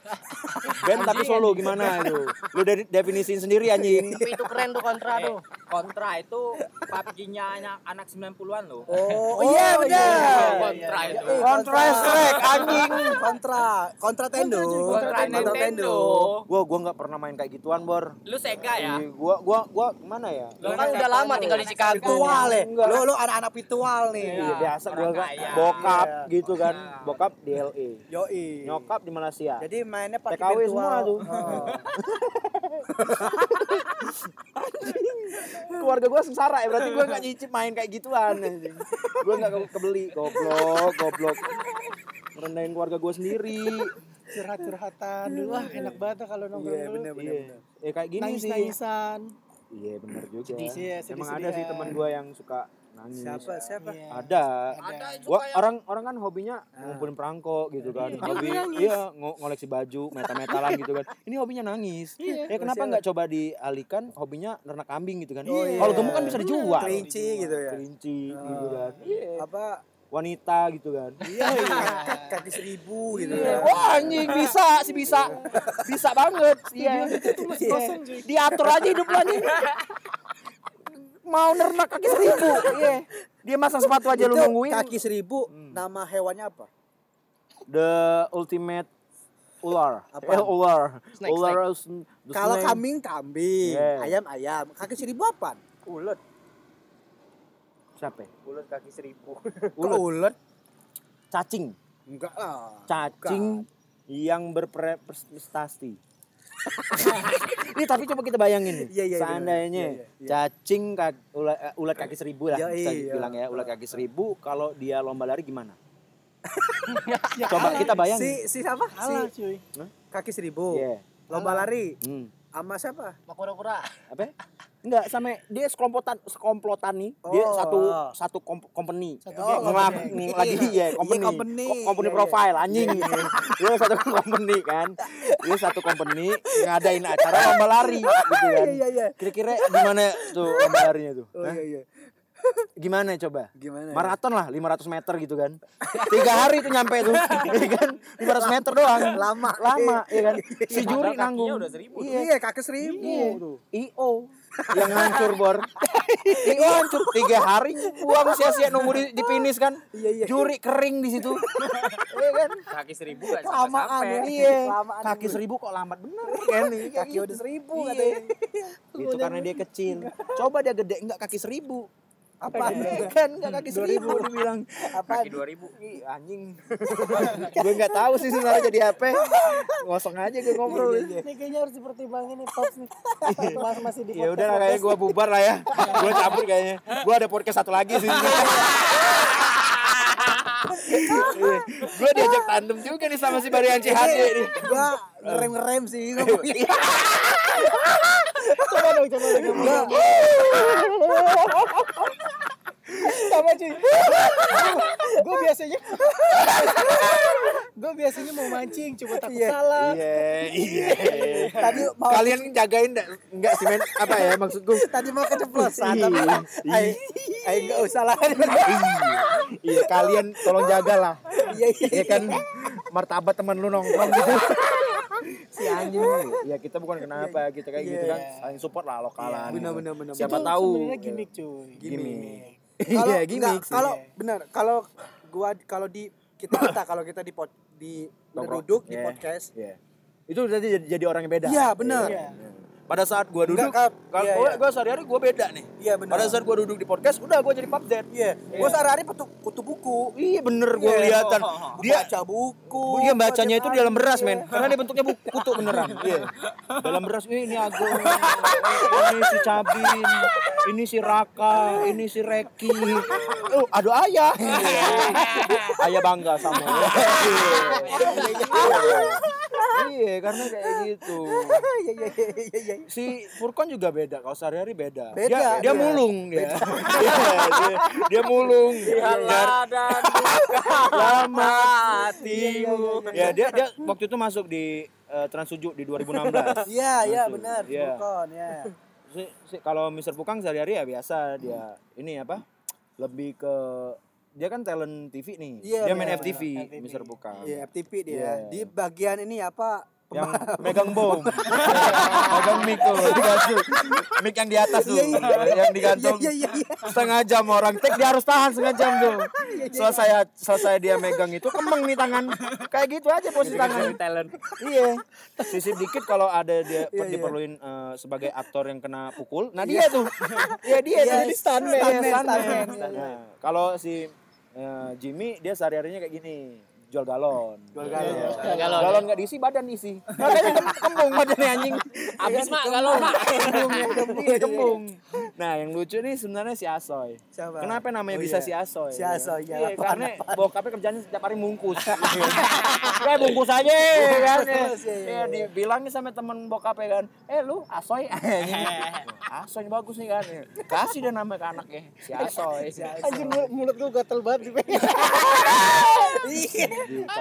Band tapi solo gimana itu? Lu dari definisiin sendiri anjing. Tapi itu keren tuh kontra tuh. Kontra itu PUBG-nya anak, anak 90-an loh. Oh, iya benar. Kontra itu. Contra Strike anjing. Kontra, kontra Tendo. Kontra Nintendo. Gua gua nggak pernah main kayak gituan, Bor. Lu Sega ya? Gua gua gua mana ya? Lu kan udah lama tinggal di Chicago. Ya. Lu lu anak-anak virtual nih. Iya, biasa gua orang kan bokap Iya. gitu kan. Iya. Bokap di LA. Yoi. Nyokap di Malaysia. Jadi mainnya pakai TKW virtual. semua tuh. Oh. Keluarga gua sengsara ya, berarti gua nggak nyicip main kayak gituan nggak ke- kebeli, goblok, goblok. ngerendahin keluarga gue sendiri curhat-curhatan dulu wah enak banget kalau nongkrong Iya, dulu bener bener. iya bener. eh kayak gini nangis sih nangisan iya bener juga Sedih sih ya, emang sedih-sedihan. ada sih teman gue yang suka nangis. Siapa? Siapa? Iya. ada. Ada itu Gua, kayak orang orang kan hobinya ngumpulin perangko gitu kan. Iya, hobi iya ngo- ngoleksi baju meta-metalan gitu kan. Ini hobinya nangis. Iya. ya kenapa nggak coba dialihkan hobinya ternak kambing gitu kan? Oh, iya. kalau gemuk kan bisa dijual. Kelinci gitu ya. kelinci gitu Oh. kan. Iya. Apa? Wanita gitu kan. Iya. Kaki, kaki seribu gitu Iya. ya. Wah anjing bisa sih bisa. Bisa banget. Iya. Kosong cuy. Diatur aja hidup lo anjing mau nernak kaki seribu iya dia masang sepatu aja lu nungguin kaki seribu Hmm. nama hewannya apa? the ultimate ular Apa? eh ular Snake, ular Kalau kambing kambing, Yeah. ayam ayam. Kaki seribu apa? ulet. siapa? Ulet kaki seribu. Kok ulet? cacing Enggak lah. cacing yang berprestasi ini tapi coba kita bayangin nih Iya, iya, seandainya iya, iya, iya. cacing kaki, ulat, eh, ulat kaki seribu lah Iya, bisa iya. bilang ya ulat kaki seribu kalau dia lomba lari gimana ya coba kita bayangin Si si siapa? kalah Si cuy kaki seribu. Iya. Lomba lari Hmm. Sama siapa? mau kura-kura. Apa? Enggak sama dia sekelompotan sekomplotan nih dia Oh. satu satu komp- company. Satu Oh, ngelak- nih, lagi. Ya company Iya, company. Co- company. Iya, iya. profile anjing. Dia satu company kan? Dia satu company ngadain acara lomba lari gitu kan? Iya iya. kira-kira gimana tuh lomba larinya tuh? Oh iya iya. Gimana coba Gimana? ya? maraton lah 500 meter gitu kan tiga hari tuh nyampe tuh ya kan 500 meter doang Lama. lama ya kan si juri nanggung udah seribu tuh. iya Iya, kaki seribu. Iya. IO yang hancur bor. IO hancur tiga hari buang sia-sia nunggu di, di finish kan. Iya, iya. Juri kering di situ. Iya kan? Kaki seribu gak sampai ya. Iya. Kelamaan Kaki seribu kok lambat bener kan nih. kayak Kaki udah seribu Iya. katanya. Itu karena dia kecil. Coba dia gede enggak kaki seribu. Apa? kan enggak kaki seribu dibilang. Apa? kaki dua ribu. Ih, anjing. gue nggak tahu sih sebenarnya jadi apa. Ngosong aja gue ngobrol. ini kayaknya harus dipertimbangin nih Pops nih Mas masih di Ya udah kayaknya gue bubar lah ya. Gue cabut kayaknya. Gue ada podcast satu lagi sih. gue diajak tandem juga nih sama si Barian CHD nih. Gua ngerem-ngerem sih ngomongnya. Coba dong coba dong sama cuy gue biasanya gue biasanya mau mancing cuma takut Iya. salah Iya, iya. Tadi mau Kalian jagain enggak? Enggak sih men. Apa ya maksudku? tadi mau keceplosan Iya. tapi ay ay enggak usah lah. Iya, kalian tolong jagalah. Iya iya. Ya kan martabat teman lu nongkrong gitu. Si anjing ya kita bukan kenapa kita kayak gitu kan saling support lah lokalan Benar, gitu. benar, benar, siapa Itu tahu sebenarnya gimmick cuy gimmick Kalau iya gimmick kalau benar kalau gua kalau di kita kita kalau kita di pod, di duduk di Iya. podcast Iya. itu berarti jadi, jadi orang yang beda Iya, benar. Iya. Pada saat gua duduk Enggak, kalau Iya, gua, iya. gua sehari-hari gua beda nih Iya, benar. pada saat gua duduk di podcast udah gua jadi pub Z Iya, gua sehari-hari kutu, kutu buku. iya bener gua Iya. kelihatan dia baca buku. Dia bacanya baca itu di dalam beras, iya. men. Karena dia bentuknya buku kutu beneran. Iya. Dalam beras "Eh, ini Agung, ini si Cabin, ini si Raka, ini si Reki. Oh, aduh ayah. ayah bangga sama. Iya, karena kayak gitu. Iya iya iya iya, iya. Si Furkon juga beda, kalau sehari-hari beda. Beda, dia, dia beda. mulung dia. Iya, dia, dia mulung. Lihatlah dan Lama hatimu. Ya dia dia waktu itu masuk di eh, Trans 7 di 2016. Iya iya benar, Iya. bukan ya. Si, si- kalau Mr. Pukang sehari-hari ya biasa dia ini apa? Lebih ke dia kan talent TV nih. Iya, dia main benar, FTV, FTV. Mr. Pukang. Iya FTP dia. Iya. Di bagian ini apa? Yang megang bom. megang mic tuh, digantung. Mic yang di atas tuh, Iya, iya. yang digantung. Iya iya iya. Setengah jam orang take dia harus tahan setengah jam tuh. Selesai selesai dia megang itu kemeng nih tangan. Kayak gitu aja posisi tangan. Iya. Sisip dikit kalau ada dia diperluin eh, sebagai aktor yang kena pukul. Nah, dia tuh. Iya, dia jadi stuntman. Nah, kalau si eh, Jimmy dia sehari-harinya kayak gini. Jual galon. Jual galon. Iya. Galon. Galon nggak diisi, badan isi. Makanya kem- kembung badannya anjing. Abis mak galon mak. Kembung, ya, kembung, iya, kembung. Nah, yang lucu nih sebenarnya si Asoy. Siapa? Kenapa namanya Oh, bisa iya. si Asoy? Si Asoy, ya, Iya, apaan, karena apaan? bokapnya kerjanya setiap hari bungkus. Kayak bungkus aja kan. Iya, iya, Iya, dibilangnya sama temen bokapnya kan, "Eh lu Asoy." Asoy bagus nih kan. Kasih dia nama ke anaknya, si Asoy. Anjir mulut, mulut gue gatel banget dipegang. Gitu.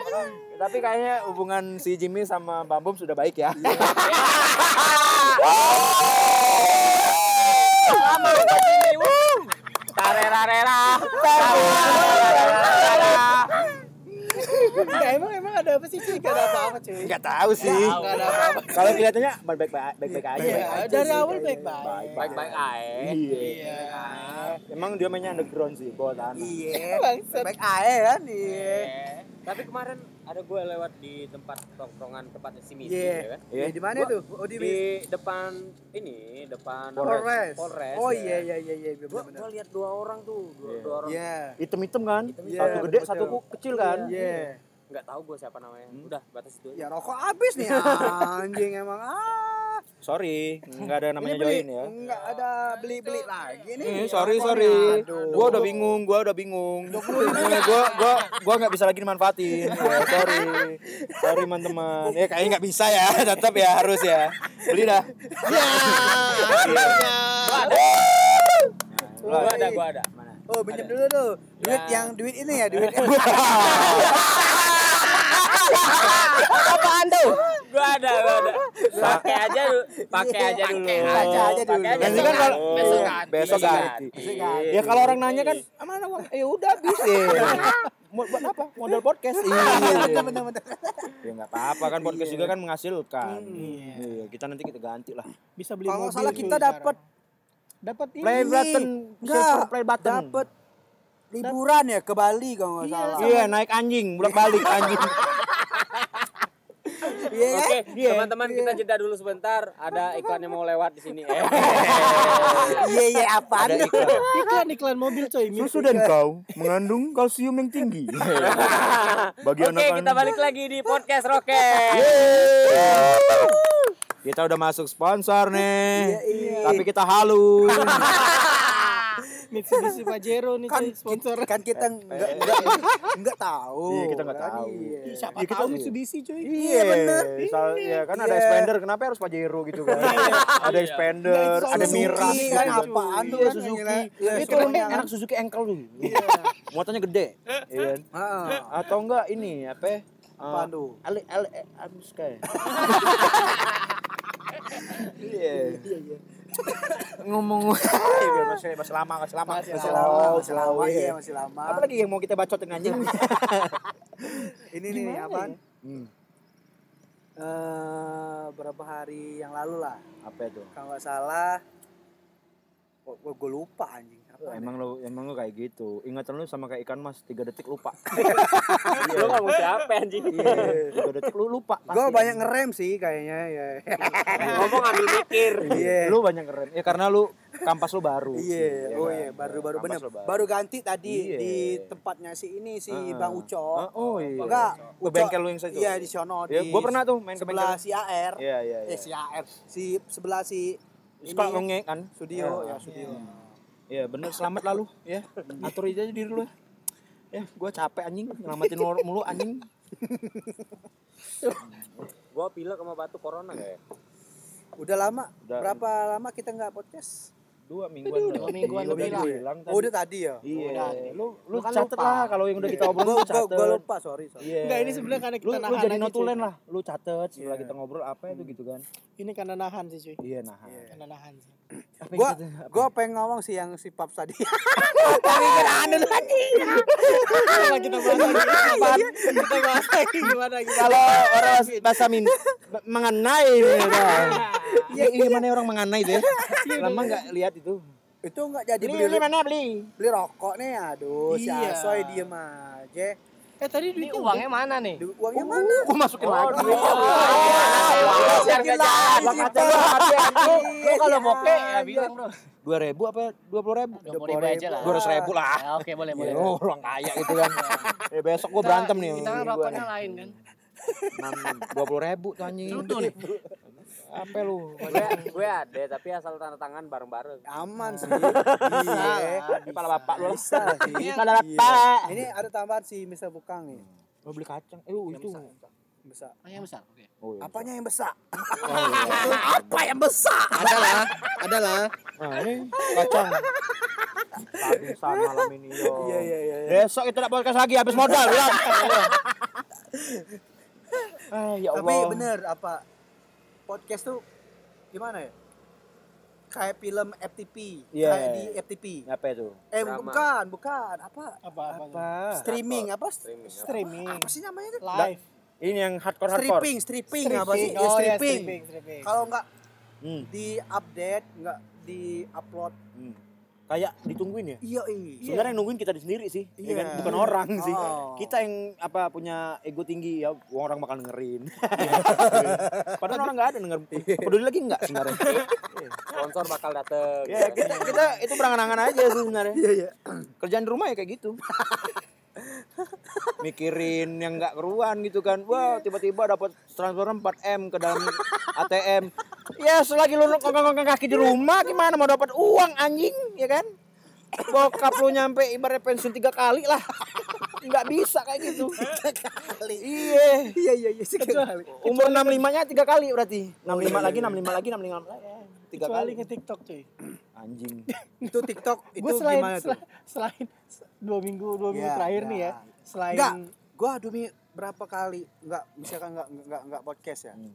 Tapi kayaknya hubungan si Jimmy sama Bum sudah baik ya. Tarerarera. Enggak, emang emang ada apa sih cuy? Gak ada apa-apa cuy. Enggak tahu sih. Gak ada apa-apa. Kalau kelihatannya baik-baik baik-baik aja. Iya, dari awal baik-baik. Baik-baik aja. Iya. Emang dia mainnya underground sih, bawah tanah. Iya. Baik aja kan. Iya. Tapi kemarin ada gue lewat di tempat tongkrongan tempatnya si Misi Iya. ya kan. Iya. Di mana tuh? Oh di, Di depan ini, depan Polres. Polres. Oh ya. iya iya iya iya Gua, gua lihat dua orang tuh, dua, Iya. dua orang. Iya. Hitam-hitam kan? Iya, Satu gede, betul. satu ku- kecil kan? Iya. Nggak tahu gue siapa namanya. Udah batas itu. aja. Ya rokok habis nih anjing emang ah. Sorry, enggak ada namanya beli- join ya. Enggak ada beli-beli lagi nih. Eh, sorry sorry. Aduh. Gua udah bingung, gua udah bingung. Gua gua gua nggak bisa lagi dimanfaatin. Ya, sorry. Sorry teman-teman. Ya kayaknya nggak bisa ya, tetap ya harus ya. Beli dah. Ya, akhirnya. Gua ada, gua ada. Mana? Oh, pinjam dulu tuh. Duit Ya. yang duit ini ya, duit. Apaan tuh? Gua ada, gua ada. Pakai aja dulu, pakai aja dulu. Pakai aja aja dulu. Nanti kan kalau besok Iya, ganti. besok ganti. Besok ganti. Ya kalau orang nanya kan, "Ah, mana uang? Eh udah habis ya. Mau buat apa? Modal podcast. Iya. Bener bener. Ya enggak apa-apa kan podcast juga kan menghasilkan. Iya, kita nanti kita ganti lah. Bisa beli Kalau salah kita dapat dapat ini. Play button, Enggak, silver play button. dapat liburan ya ke Bali kalau nggak salah. Iya, naik anjing, bolak-balik anjing. Iya kan? Oke, Iya. teman-teman kita jeda dulu sebentar. Ada iklan yang mau lewat di sini. Iya iya apaan? Ada iklan. iklan iklan mobil coy. Susu dan kau mengandung kalsium yang tinggi. Bagi Oke, anak-anak. kita balik lagi di podcast Roket. Kita udah masuk sponsor nih. iya. Tapi kita halu. Mitsubishi Pajero nih kan cuy sponsor. kan kita nggak nggak nggak tahu. Iya, kita nggak kan? tahu. Iya. Siapa Iya, kita tahu. Mitsubishi cuy. Iya. Misal- Iya kan ada Iya. expander, kenapa harus Pajero gitu kan? ada expander, ada miras. Gitu kan kan. apaan tuh Iya kan, Suzuki. Iya, Itu kan. enak Suzuki engkel tuh. Muatannya gede. Iya kan? Heeh. Atau enggak ini apa? ya? Eh, tuh? Ali Ali eh, abis kayak. Iya. Ngomong Iya, masih masih lama, masih lama. Masih Masih lama, masih lama, iya. iya masih lama. Apa lagi yang mau kita bacotin anjing? Ini nih apaan? ya? Hmm, Eh berapa hari yang lalu lah. apa itu? Kalau nggak salah gue lupa anjing. Apa Emang lu emang lu kayak gitu. Ingatan lu sama kayak ikan mas, tiga detik lupa. Lu ngomong siapa anjing? Iya, tiga detik lu lupa. Gue pasti. banyak ngerem sih kayaknya ya. Ngomong ambil mikir. Iya. Lu banyak keren. Ya karena lu kampas lu baru. Iya, ya oh kan? iya baru baru Kampas bener. lu Baru ganti tadi Iya. di tempatnya si ini si Heeh. Bang Uco. Ah, Oh iya. Enggak, Ke bengkel lu yang situ. Iya di sono Ya, di gua pernah tuh main ke sebelah bengkel. si AR. Iya iya iya. Eh si AR. Si sebelah si Suka ini, ngenge kan? studio Iya. ya studio. Iya bener selamat lalu ya. Atur aja diri lu. Ya, gua capek anjing nyelamatin lu mulu anjing. Gua pilek sama batu corona kayak. Udah lama. Udah. Berapa lama kita nggak podcast? Dua mingguan. dua mingguan Dua lebih lah. hilang tadi. Oh udah tadi ya. Iya. Udah. Lu lu Lu kan catet lupa. lah kalau yang udah kita obrolin Gue lu catet. gue lupa sorry sorry. Iya. Enggak ini sebenarnya karena lu, kita lu nahan jadi aja, notulen lah. Lu catet setelah Iya. kita ngobrol apa itu gitu kan. Ini karena nahan sih cuy. Iya nah. Karena nahan sih. Gue yang kita- gue pengen ngomong sih yang si Paps tadi. Tapi kita anu lagi. Coba kita bahas lagi. Kita bahas lagi. Gimana gitu. kalau orang bahasa min mengenai ya gimana orang mengenai itu ya? Lama nggak lihat itu. Itu nggak jadi beli beli mana beli? beli rokok nih. Aduh si Iya. Asoy diem aja Eh tadi Ini duitnya uangnya mana nih? Duit uangnya mana? Gua masukin lagi. Biar nggak jalan. Lu lu kalau bokeh ya bilang bro. Dua ribu apa dua puluh ribu? Dua puluh ribu aja lah. Dua ratus ribu lah. Ya, Oke boleh boleh. Ya, oh, orang kaya gitu kan. Eh, besok gua berantem nih. Kita kan rokoknya lain kan. Dua puluh ribu tuh anjing. Cerutu nih. Apa lu? Gue gue ada tapi asal tanda tangan bareng-bareng. Aman sih. Iya. Kepala bapak lu. Bisa sih. Kepala bapak. Ini ada tambahan si Mr. Bukang nih. Mau beli kacang. Eh, oh, itu. Besar. Oh, yang besar. Oke. Oh, iya. Apanya yang besar? Apa yang besar? Adalah, adalah. Nah, ini kacang. Habisan malam ini yo. Iya, iya, iya. iya. Besok kita podcast lagi habis modal bilang. Ah, ya Allah. Tapi bener apa podcast tuh gimana ya? Kayak film FTP, Iya. kayak di FTP. Apa itu? Eh Drama. bukan, bukan. Apa? apa apa, Apa? Streaming apa? Streaming. apa? streaming Apa sih namanya tuh? live Ini yang hardcore hardcore. Stripping, stripping, apa sih? Ya, oh ya stripping. stripping stripping Kalau nggak Hmm. di update, nggak di upload. hmm. Kayak ditungguin ya? Iya, iya. Sebenarnya yang nungguin kita sendiri sih, ya kan? Iya. bukan orang sih. Oh. Kita yang apa punya ego tinggi ya, orang bakal dengerin. Padahal orang nggak ada denger. Peduli lagi nggak sebenarnya? Sponsor bakal dateng. ya kita kita itu berangan-angan aja sih sebenarnya. Iya, iya. Kerjaan di rumah ya kayak gitu. Mikirin yang nggak keruan gitu kan. Wah, tiba-tiba dapat transfer 4M ke dalam ATM. Ya, selagi lu ngongkong kaki di rumah gimana mau dapat uang anjing, ya kan? Bokap lu nyampe ibarat pensiun tiga kali lah. Nggak bisa kayak gitu. Kali. Iya. Iya, iya, iya. Sekali. Umur 65-nya tiga kali berarti. 65 lagi, 65 lagi, 65 lagi. Tiga kali. ke TikTok cuy Anjing. Itu TikTok itu selain gimana tuh? sel- selain dua minggu dua minggu Ya, terakhir ya. nih ya selain Enggak, gua demi berapa kali enggak misalkan enggak enggak enggak podcast ya. Hmm.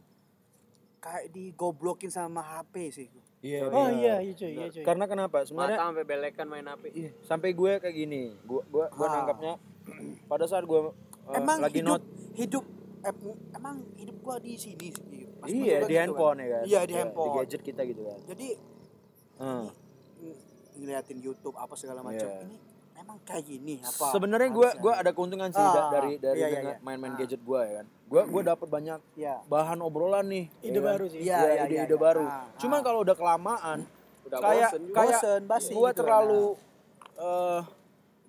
Kayak digoblokin sama HP sih. Iya. oh iya iya cuy iya cuy Karena kenapa? Mata Sebenarnya sampai belekan main HP. Iya, sampai gue kayak gini. Gua gua gua Ah. nangkapnya pada saat gua uh, emang lagi hidup not hidup em- emang hidup gua di sini sih. Pas iya gua di gitu handphone kan. ya kan. Iya, di Ya, handphone. Di gadget kita gitu kan. Jadi Hmm. ng- ngeliatin YouTube apa segala macam. Iya. Ini emang kayak gini apa? Sebenarnya gua harusnya? gua ada keuntungan sih Ah, da- dari dari iya, iya, dengan iya. main-main Ah. gadget gua ya kan. Gua gua dapat banyak Iya. bahan obrolan nih. ide ya kan. baru sih Iya, Iya, iya, ide-ide iya. baru. Ah, Cuman ah. kalau udah kelamaan Udah kayak bosen kayak Bosen, basi gua gitu kan. terlalu eh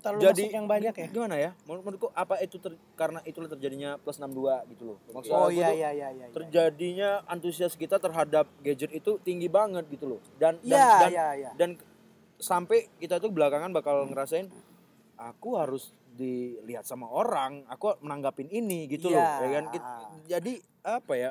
terlalu jadi yang banyak ya gimana ya? Menurut- Menurutku apa itu ter- karena itulah terjadinya plus 62 gitu loh. Maksud Oh iya iya iya iya. terjadinya antusias kita terhadap gadget itu tinggi banget gitu loh. Dan dan dan, iya iya. dan sampai kita tuh belakangan bakal ngerasain aku harus dilihat sama orang, aku menanggapin ini gitu loh. Iya. Ya kan? Jadi apa ya?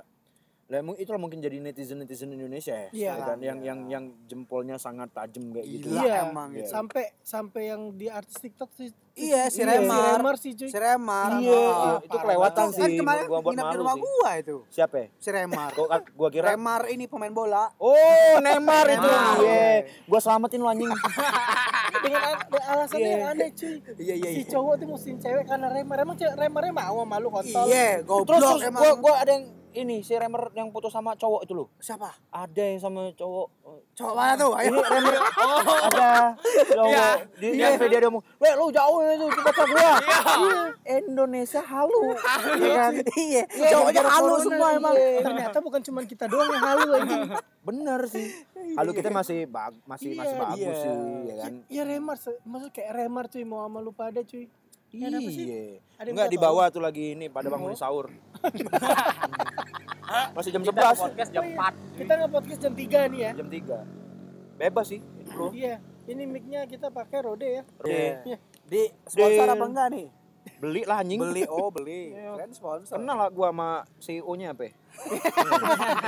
Lah itulah mungkin jadi netizen-netizen Indonesia ya. Iya. ya kan? Yang yang yang jempolnya sangat tajam kayak gitu. Gila Iya. emang Iya. itu. sampai sampai yang di artis TikTok sih Iya, si Iya, Remar. Remar sih cuy Si Remar. Iya, Oh. itu kelewatan sih. kan kemarin gua buat nginep di malu rumah sih. gua itu. Siapa? ya? Si Remar. Gua, gua kira Remar ini pemain bola. Oh, Neymar itu. Iya. Gua selamatin lu anjing. dengan al- alasannya Iya. yang aneh cuy Iya iya si cowok tuh musim cewek karena Remar emang cewek Remarnya mau sama lu kontol Iya, Terus, goblok terus emang. gua gua ada yang ini si Remer yang putus sama cowok itu loh. Siapa? Ada yang sama cowok. Cowok mana tuh? Ayo. Ini Remer ada cowok di yang dia dia ngomong, "Weh, lu jauh itu pacar gua." Iya. Indonesia halu. Iya kan? Iya, Iya, cowoknya gara-gara halu semua emang. iya. ternyata bukan cuma kita doang yang halu lagi Bener sih. Halu kita masih bag, masih masih Iya, bagus iya. sih, ya kan? ya Remar se- maksud kayak Remar cuy mau sama lu pada cuy Ya, ada apa sih? Iya. Ada yang Enggak di bawah tuh lagi ini pada bangun sahur. Masih jam Kita 11. podcast jam Oh, iya. 4. kita nge podcast jam 3 nih ya Jam 3. Bebas sih, bro. iya ini micnya kita pakai Rode ya Iya. Di sponsor Di- apa enggak nih? Beli lah anjing. Beli, oh beli. Iya. Keren sponsor. Kenal lah gua sama CEO-nya apa? ya?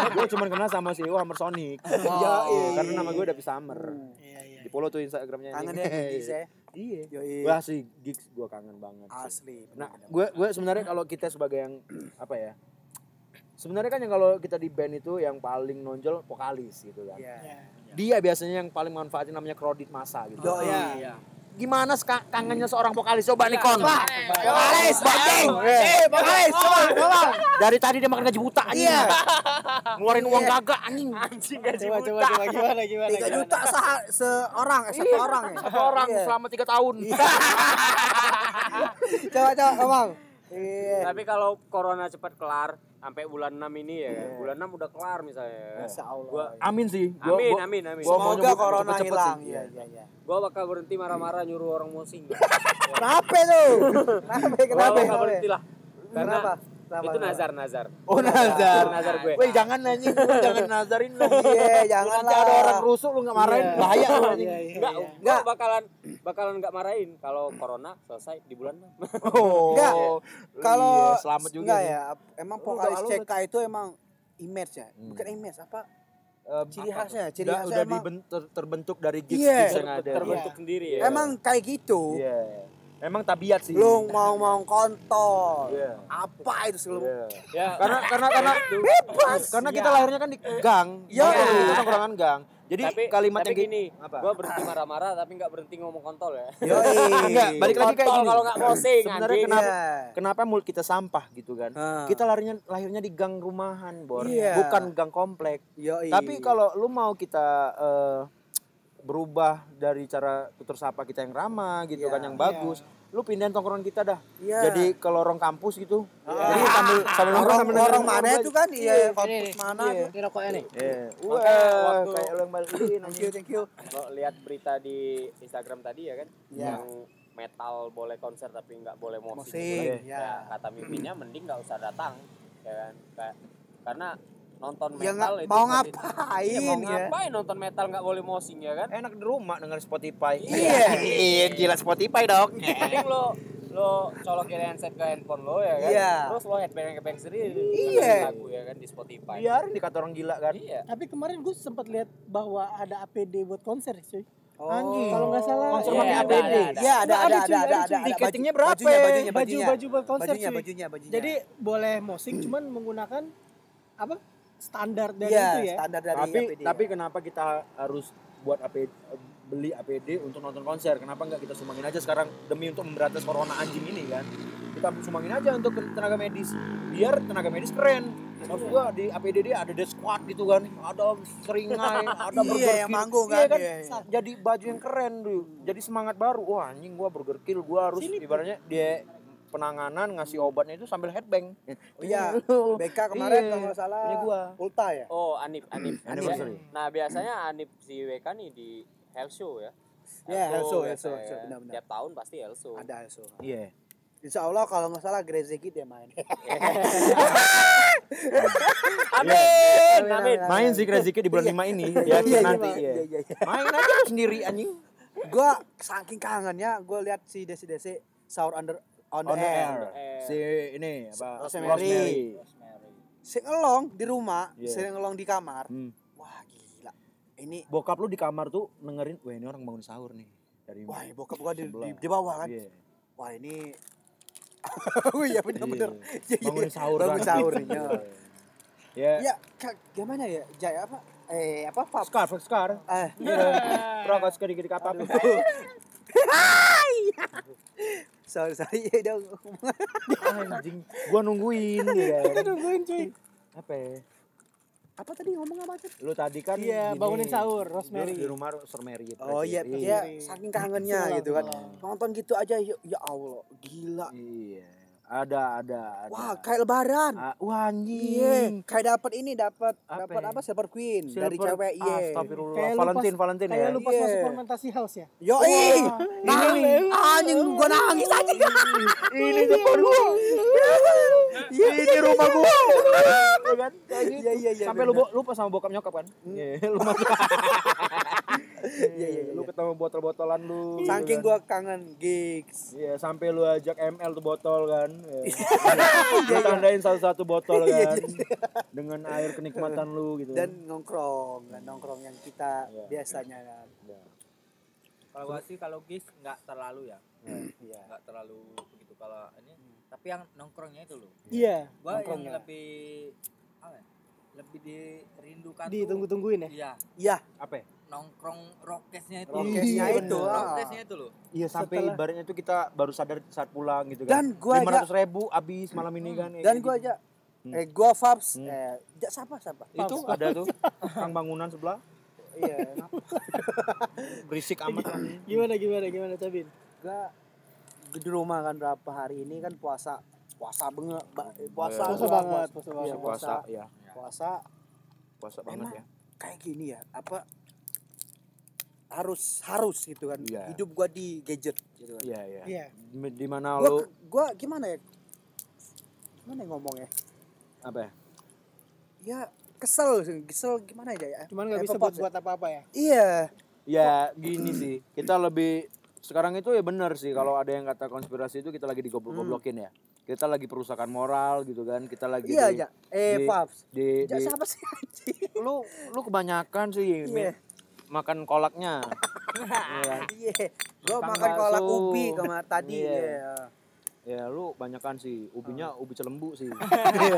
gue cuma kenal sama CEO Hammer Sonic. iya. Karena nama gue Davi Summer. iya iya Di follow tuh Instagramnya. Kangen ya ya. Iya. Yoi. Wah sih gigs gue kangen banget. sih. Asli. Nah, gue gue sebenarnya kalau kita sebagai yang apa ya? Sebenarnya kan yang kalau kita di band itu yang paling nonjol vokalis gitu kan. Iya. Iya. Dia biasanya yang paling manfaatin namanya kredit masa gitu. Yo, Iya. Gimana kangennya seorang vokalis coba nih kon? Vokalis, bajing. Eh, vokalis, coba, coba. Dari tadi dia makan gaji buta anjing. Iya. Ngeluarin uang kagak anjing. Anjing gaji coba coba coba gimana gimana 3 gimana? juta seha- seorang, eh, satu orang ya. Satu orang Iya. selama tiga tahun. Coba coba ngomong. Iya. Tapi kalau corona cepat kelar sampai bulan 6 ini ya, kan, bulan 6 udah kelar misalnya. ya. Masya Allah. Gua Amin sih. Gua- amin, gua- amin, amin. gua Semoga nyebut corona cepet-cepet hilang. sih. Iya, iya, iya. Gua bakal berhenti marah-marah nyuruh orang mosing. Kenapa tuh? Kenapa? Gua Kenapa? bakal berhenti lah. Karena Kenapa? Kenapa? itu nazar nazar. Oh nazar. Nazar gue. Weh jangan anjing, lu jangan nazarin dong. Iya, jangan Nanti ada lah. orang rusuk lu nggak marahin, Iya. bahaya lu anjing. Iya, iya, Enggak, iya. enggak bakalan bakalan enggak marahin kalau corona selesai di bulan 6. Oh. Enggak. Kalau iya, selamat juga. enggak nih. ya, emang Lu vokalis lu CK itu emang image ya, Hmm. bukan image apa? Eh, Ciri apa khasnya, ciri udah, khasnya udah emang- diben- ter- terbentuk dari gigs Iya. gigs yang ada. Terbentuk sendiri ya. Emang kayak gitu. Iya. Emang tabiat sih. Lu mau mau kontol. Iya. Apa itu sih lu? Iya. ya Karena karena karena karena kita lahirnya kan di gang. Iya. Iya. Kita kurangan gang. Jadi tapi kalimat tapi yang gini, apa? gua berhenti marah-marah tapi enggak berhenti ngomong kontol ya. Yoi. Enggak, balik lagi kayak gini. kalau nggak posing Sebenarnya anjing. kenapa Iya. kenapa mulut kita sampah gitu kan? Ah. Kita lahirnya lahirnya di gang rumahan, Bor. Iya. Bukan gang komplek. Yoi. Tapi kalau lu mau kita eh, berubah dari cara tutur sapa kita yang ramah gitu Iya. kan yang bagus, lu pindahin tongkrongan kita dah. Iya. Jadi ke lorong kampus gitu. Jadi sambil sambil nongkrong orang sambil orang dengerin mana itu kan? Iya, kampus mana? Iya. Ini rokoknya nih. Iya. Makanya Wah, waktu- kayak lu yang balikin Thank you, thank you. Kalau lihat berita di Instagram tadi ya kan, Iya. yang metal boleh konser tapi nggak boleh musik. Musik, ya. ya. kata mimpinya mending nggak usah datang, ya kan? Kayak, karena nonton Ya metal nggak- itu mau ngapain Iya, mau ya? ngapain nonton metal nggak boleh mosing ya kan? Enak di rumah denger Spotify. Iya. Iya, gila Spotify dong. Mending lo lo colokin handset ke handphone lo ya kan? Iya. Terus lo headbang headbang sendiri Iya. lagu ya kan di Spotify. Biarin dikata orang gila kan. Iya. Tapi kemarin gue sempat lihat bahwa ada APD buat konser, cuy. Oh. Anjing. Kalau nggak salah, Konser Iya, pakai ada, APD. ada, ada. Iya, ada ada ada, ada ada ada. Tiketingnya Baju- berapa? Bajunya, bajunya, baju bajunya. baju buat konser, Bajunya, bajunya, bajunya. Jadi boleh musik, cuman menggunakan apa standar dari Iya, itu ya. standar dari tapi APD. tapi kenapa kita harus buat APD beli APD untuk nonton konser? Kenapa nggak kita sumbangin aja sekarang demi untuk memberantas corona anjing ini kan? Kita sumbangin aja untuk tenaga medis. Biar tenaga medis keren. Maksud gua di APD dia ada death squad gitu kan? Ada seringai ada Iya, burger yang kill. manggung Iya kan, iya, iya. jadi baju yang keren tuh jadi semangat baru. Wah anjing gua burger kill. Gua harus ibaratnya dia penanganan ngasih obatnya itu sambil headbang Oh iya, BK Iya. kemarin kalau nggak salah Ini gua. Ulta ya. Oh, Anip, Anip. Anniversary. Nah, biasanya Anip si WK nih di Health Show ya. Iya, Health Show, Health Show, ya. Health Show, benar-benar. Tiap tahun pasti Health Show. Ada Elso. iya Insya Allah kalau nggak salah Grezeki dia main. Amin, amin. main sih Crazy Kid di bulan 5 ini ya Iya, iya, nanti iya. Iya, iya, iya. main aja lu sendiri anjing Gua saking kangennya gue lihat si Desi Desi sahur under on the on the air. air si ini apa Rosemary. Si ngelong di rumah, Iya. sering ngelong di kamar. Hmm. Wah gila. Ini bokap lu di kamar tuh dengerin wah ini orang bangun sahur nih dari wah bokap gua di, di, di bawah kan. Iya. Wah ini Oh iya benar-benar. Iya. bangun sahur Bangun kan. sahur nih. Iya. ya. ya Ya, Kak, gimana ya? Jaya apa? Eh, apa Pak? Scar Scar Eh, Rokok sekali dikit apa sorry, sorry ya dong. anjing gua nungguin ya kan. Tungguin cuy. apa ya? Apa tadi ngomong apa tuh? lu tadi kan Iya, gini, bangunin sahur, Rosemary. di rumah Rosemary gitu Oh iya, iya ya saking kangennya gitu kan. Nonton gitu aja ya, ya Allah, gila. iya ada ada ada Wah, kayak lebaran. Ah, wah Iya, anjing kayak dapat ini dapat Apa dapat ya? apa Silver Queen dari Silver- cewek iya. Astagfirullah. Kayak Valentine, pas- Valentine Kayak ya. lu pas Iya. masuk fermentasi house ya. Yo, nah, anjing gua nangis aja. Ini depan gua. Ini rumah gua. Kayak. Iya, iya, iya, Sampai lu lupa sama bokap nyokap kan? Iya, lu masuk. Iya, iya, Lu iya. ketemu botol-botolan lu. gitu Saking kan. gua kangen gigs. Iya, sampai lu ajak ML tuh botol kan. Iya. Lu tandain satu-satu botol Iya, kan. Dengan air kenikmatan lu gitu. Dan nongkrong, kan nongkrong yang kita Iya. biasanya kan. Kalau gua sih kalau gis nggak terlalu ya. Iya. Nggak terlalu begitu kalau ini. Tapi yang nongkrongnya itu loh. Iya. Gua yang Nongkrongnya. lebih apa ya? Lebih dirindukan. Ditunggu-tungguin ya. Iya, Iya, apa ya? nongkrong rokesnya itu. Rokesnya Iya, itu. Rokesnya itu loh. Iya sampai Setelah- ibaratnya itu kita baru sadar saat pulang gitu kan. Dan gua aja- ribu abis malam ini kan. dan gitu. gua aja Hmm. eh gua Fabs Hmm. eh siapa siapa? itu ada tuh kang bangunan sebelah Iya, berisik amat kan. Gimana gimana gimana Cabin? gua di rumah kan berapa hari ini kan puasa puasa banget ba- puasa Puasa banget, puasa, puasa Iya, puasa ya puasa puasa banget Emang ya. kayak gini ya apa harus harus gitu kan. Iya. hidup gua di gadget gitu kan. Iya iya. Iya. Di- di mana lu? gua gimana ya? Gimana ya ngomongnya apa ya? Ya kesel kesel gimana ya? Ya Cuman nggak Eh, bisa buat buat apa-apa ya. iya. Ya gini sih. Kita lebih sekarang itu ya benar sih. Kalau ada yang kata konspirasi itu kita lagi digoblok-goblokin ya kita lagi perusakan moral gitu kan kita lagi iya di, ya eh di- Paps di, di- siapa sih anjing lu lu kebanyakan sih Mi. Iya. makan kolaknya Iya iya gua Makan makan kolak bakso. ubi kemarin tadi Iya. iya. ya lu banyakan sih ubinya ubi celembu sih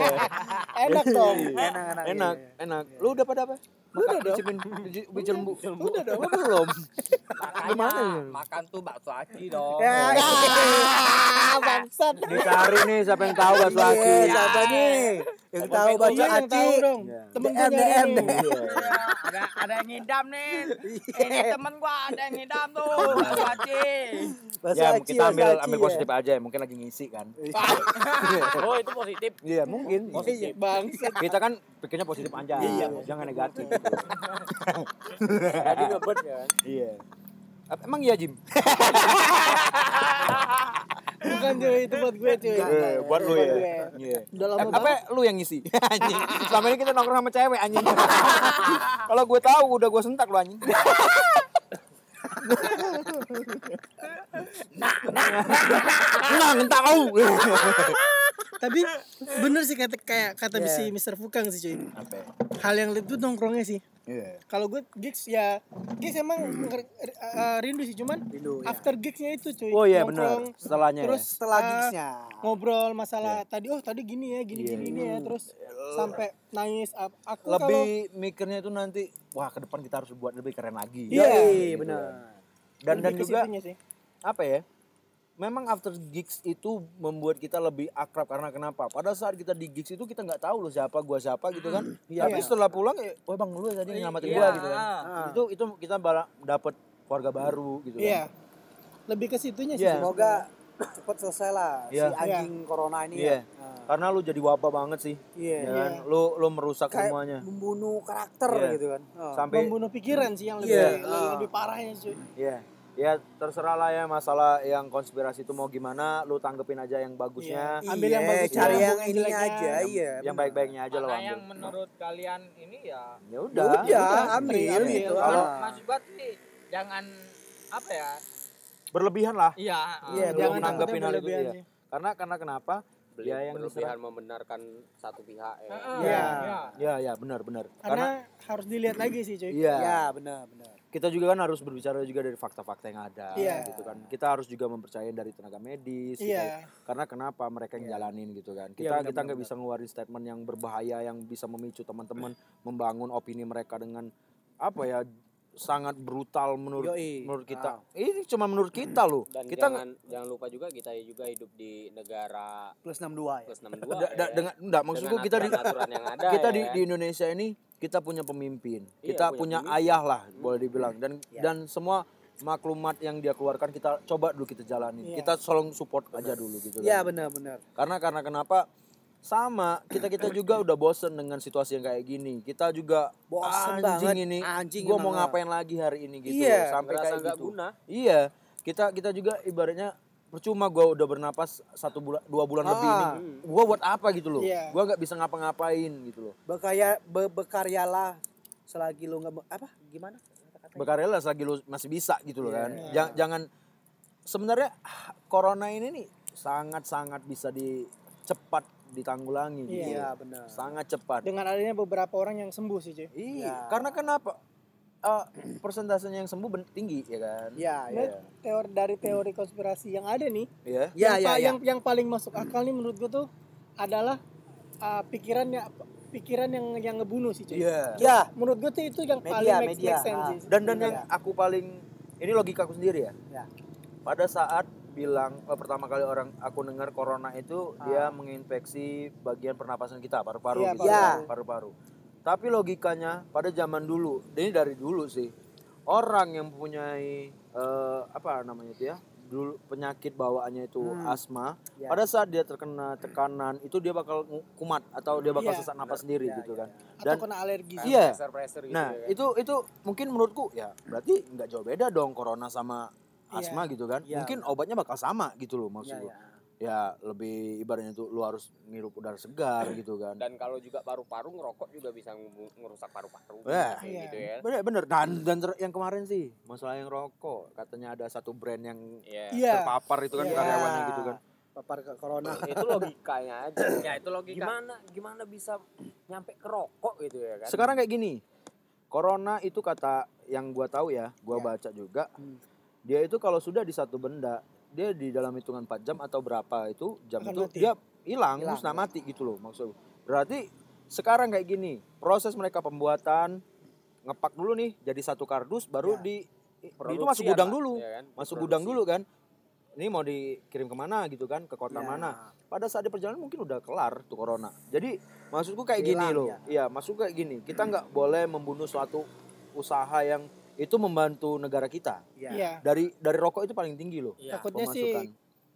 Enak dong. enak enak enak iya. enak lu udah pada apa cicipin ubi- ubi celembu udah dong lu belum Makanya makan tuh bakso aci dong. Ya, Ah, bangsat. dicari nih siapa yang tahu bakso Iya, aci siapa nih yang tahu baca Iya, yang aci tahu dong. Iya. Temen gue DM, nih. Iya. Iya, ada ada yang ngidam nih. Ini temen gua ada yang ngidam tuh bakso aci. Baca ya aci, kita ambil ambil ya. positif aja mungkin lagi ngisi kan Oh itu positif. iya mungkin Iya, bangsat. kita kan pikirnya positif aja jangan negatif gitu. Jadi ngebet kan. iya Ap- emang iya Jim Bukan cuy, itu buat gue cuy. Eh, buat lu ya iya Udah lama apa lu yang ngisi anjing selama ini kita nongkrong sama cewek anjing kalau gue tahu udah gue sentak lu anjing nah nah nah ngentak kau Tapi bener sih kata kayak kata Iya. si Mr. Fukang sih cuy. apa ya? Hal yang itu nongkrongnya sih. iya Kalau gue gigs ya gigs emang eh, rindu sih cuman Rindu, ya. after gigsnya itu cuy. oh iya benar Nongkrong, setelahnya Terus ya setelah eh, gigsnya ngobrol masalah tadi oh tadi gini ya gini Iya. gini, ya terus sampai nangis aku lebih mikirnya itu nanti wah ke depan kita harus buat lebih keren lagi Iya. Gitu. benar dan dan lebih juga sih. apa ya memang after gigs itu membuat kita lebih akrab karena kenapa pada saat kita di gigs itu kita nggak tahu loh siapa gua siapa gitu kan tapi Iya. setelah pulang ya wah bang lu tadi nyelamatin Iya. gua gitu kan Ah. itu itu kita dapet keluarga baru gitu kan Iya. Lebih ke situnya sih. Iya. semoga cepat selesai lah Iya. si anjing corona ini Iya. ya Nah, karena lu jadi wabah banget sih iya ya kan? lu lu merusak kayak semuanya membunuh karakter Iya. gitu kan Oh. sampai Membunuh pikiran sih yang lebih Iya. lebih, lebih parahnya cuy. ya ya terserah lah ya masalah yang konspirasi itu mau gimana lu tanggepin aja yang bagusnya Iya. Ambil yang Iya, bagusnya, cari yang yang ininya jeleknya. aja iya yang baik-baiknya aja lo ambil yang menurut kalian ini ya ya ya udah ambil gitu Kalau- Ah. maksud sih jangan apa ya? berlebihan lah Iya, Iya, lu Jangan takutnya hal itu iya. sih. karena karena kenapa Beli, Ya, yang berlebihan membenarkan satu pihak ya. Iya. iya. ya ya benar benar Karena harus dilihat lagi sih cuy. iya ya benar benar kita juga kan harus berbicara juga dari fakta-fakta yang ada Iya. gitu kan kita harus juga mempercayai dari tenaga medis kita- Iya. karena kenapa mereka yang jalanin gitu kan Iya, kita benar, kita nggak bisa ngeluarin statement yang berbahaya yang bisa memicu teman-teman membangun opini mereka dengan apa ya sangat brutal menurut Yoi. menurut kita Ah. ini cuma menurut kita loh Dan kita jangan jangan lupa juga kita juga hidup di negara plus 62 ya plus 62 da- da- ya. dengan enggak maksudku Dengan kita di aturan-aturan yang ada kita ya di, kan? di Indonesia ini kita punya pemimpin. Iya, kita punya, punya pemimpin. ayah lah boleh dibilang. Dan Iya. dan semua maklumat yang dia keluarkan kita coba dulu kita jalanin. Iya. kita selalu support aja dulu gitu kan. Iya benar benar. Karena karena kenapa? Sama kita kita juga udah bosen dengan situasi yang kayak gini. Kita juga Bosen anjing banget, ini anjing gue mau ngapain lagi hari ini gitu Iya, sampai kayak gitu. guna. iya. Kita kita juga ibaratnya percuma gue udah bernapas satu bulan dua bulan lebih ini Ah. gue buat apa gitu loh Iya. gue nggak bisa ngapa-ngapain gitu loh berkarya be- berkaryalah selagi lu nggak apa gimana kata-katanya? berkarya lah selagi lu masih bisa gitu loh Iya. kan jangan, jangan sebenarnya ah, corona ini nih sangat sangat bisa di cepat ditanggulangi gitu iya benar sangat cepat Dengan adanya beberapa orang yang sembuh sih cuy. iya Ya. karena kenapa Eh, persentasenya yang sembuh ben- tinggi ya kan iya Nah, iya teori dari teori konspirasi yang ada nih, Iya. Iya, yang, iya, pa- iya. yang yang paling masuk akal nih menurut gue tuh adalah uh, pikirannya pikiran yang yang ngebunuh sih cuy. Iya. ya Menurut gue tuh itu yang Media, paling make, media. make sense Ah. sih. dan dan Iya. yang aku paling ini logika aku sendiri ya Ya. pada saat bilang eh, pertama kali orang aku dengar corona itu dia menginfeksi bagian pernapasan kita paru-paru Iya, gitu paru-paru. kan, paru-paru tapi logikanya pada zaman dulu ini dari dulu sih orang yang mempunyai eh, apa namanya itu ya dulu penyakit bawaannya itu Hmm. asma, Ya. pada saat dia terkena tekanan itu dia bakal kumat atau dia bakal Iya. sesak napas sendiri Ya, gitu ya, kan. atau Dan kena alergi sih. iya. pressure pressure gitu Nah, ya kan. itu itu mungkin menurutku ya berarti nggak jauh beda dong corona sama Iya. asma gitu kan. Iya. Mungkin obatnya bakal sama gitu loh Ya, maksudku. Ya. Lebih ibaratnya tuh lu harus ngirup udara segar gitu kan. dan kalau juga paru-paru ngerokok juga bisa ngerusak paru-paru Wah. kayak Iya. gitu ya Bener bener dan dan ter- yang kemarin sih masalah yang rokok katanya ada satu brand yang Iya. Iya. terpapar itu kan Iya. karyawannya gitu kan. Papar ke corona. itu logikanya aja ya itu logika gimana gimana bisa nyampe ke rokok gitu ya kan Sekarang kayak gini. Corona itu kata yang gua tahu ya, gua Ya. baca juga. Hmm. Dia itu kalau sudah di satu benda, dia di dalam hitungan 4 jam atau berapa itu jam Akan itu mati. dia hilang, Hilang, musnah ya. mati gitu loh maksud. Berarti sekarang kayak gini, proses mereka pembuatan ngepak dulu nih jadi satu kardus baru Ya. di itu Produksian masuk gudang dulu. ya kan? Masuk Produksi. gudang dulu kan. Ini mau dikirim ke mana gitu kan, ke kota Ya. mana. Pada saat di perjalanan mungkin udah kelar tuh corona. Jadi maksudku kayak Hilang, gini loh. ya. Iya, maksudku kayak gini. Kita nggak boleh membunuh suatu usaha yang itu membantu negara kita. Ya. Iya. Dari dari rokok itu paling tinggi loh. Iya. Takutnya sih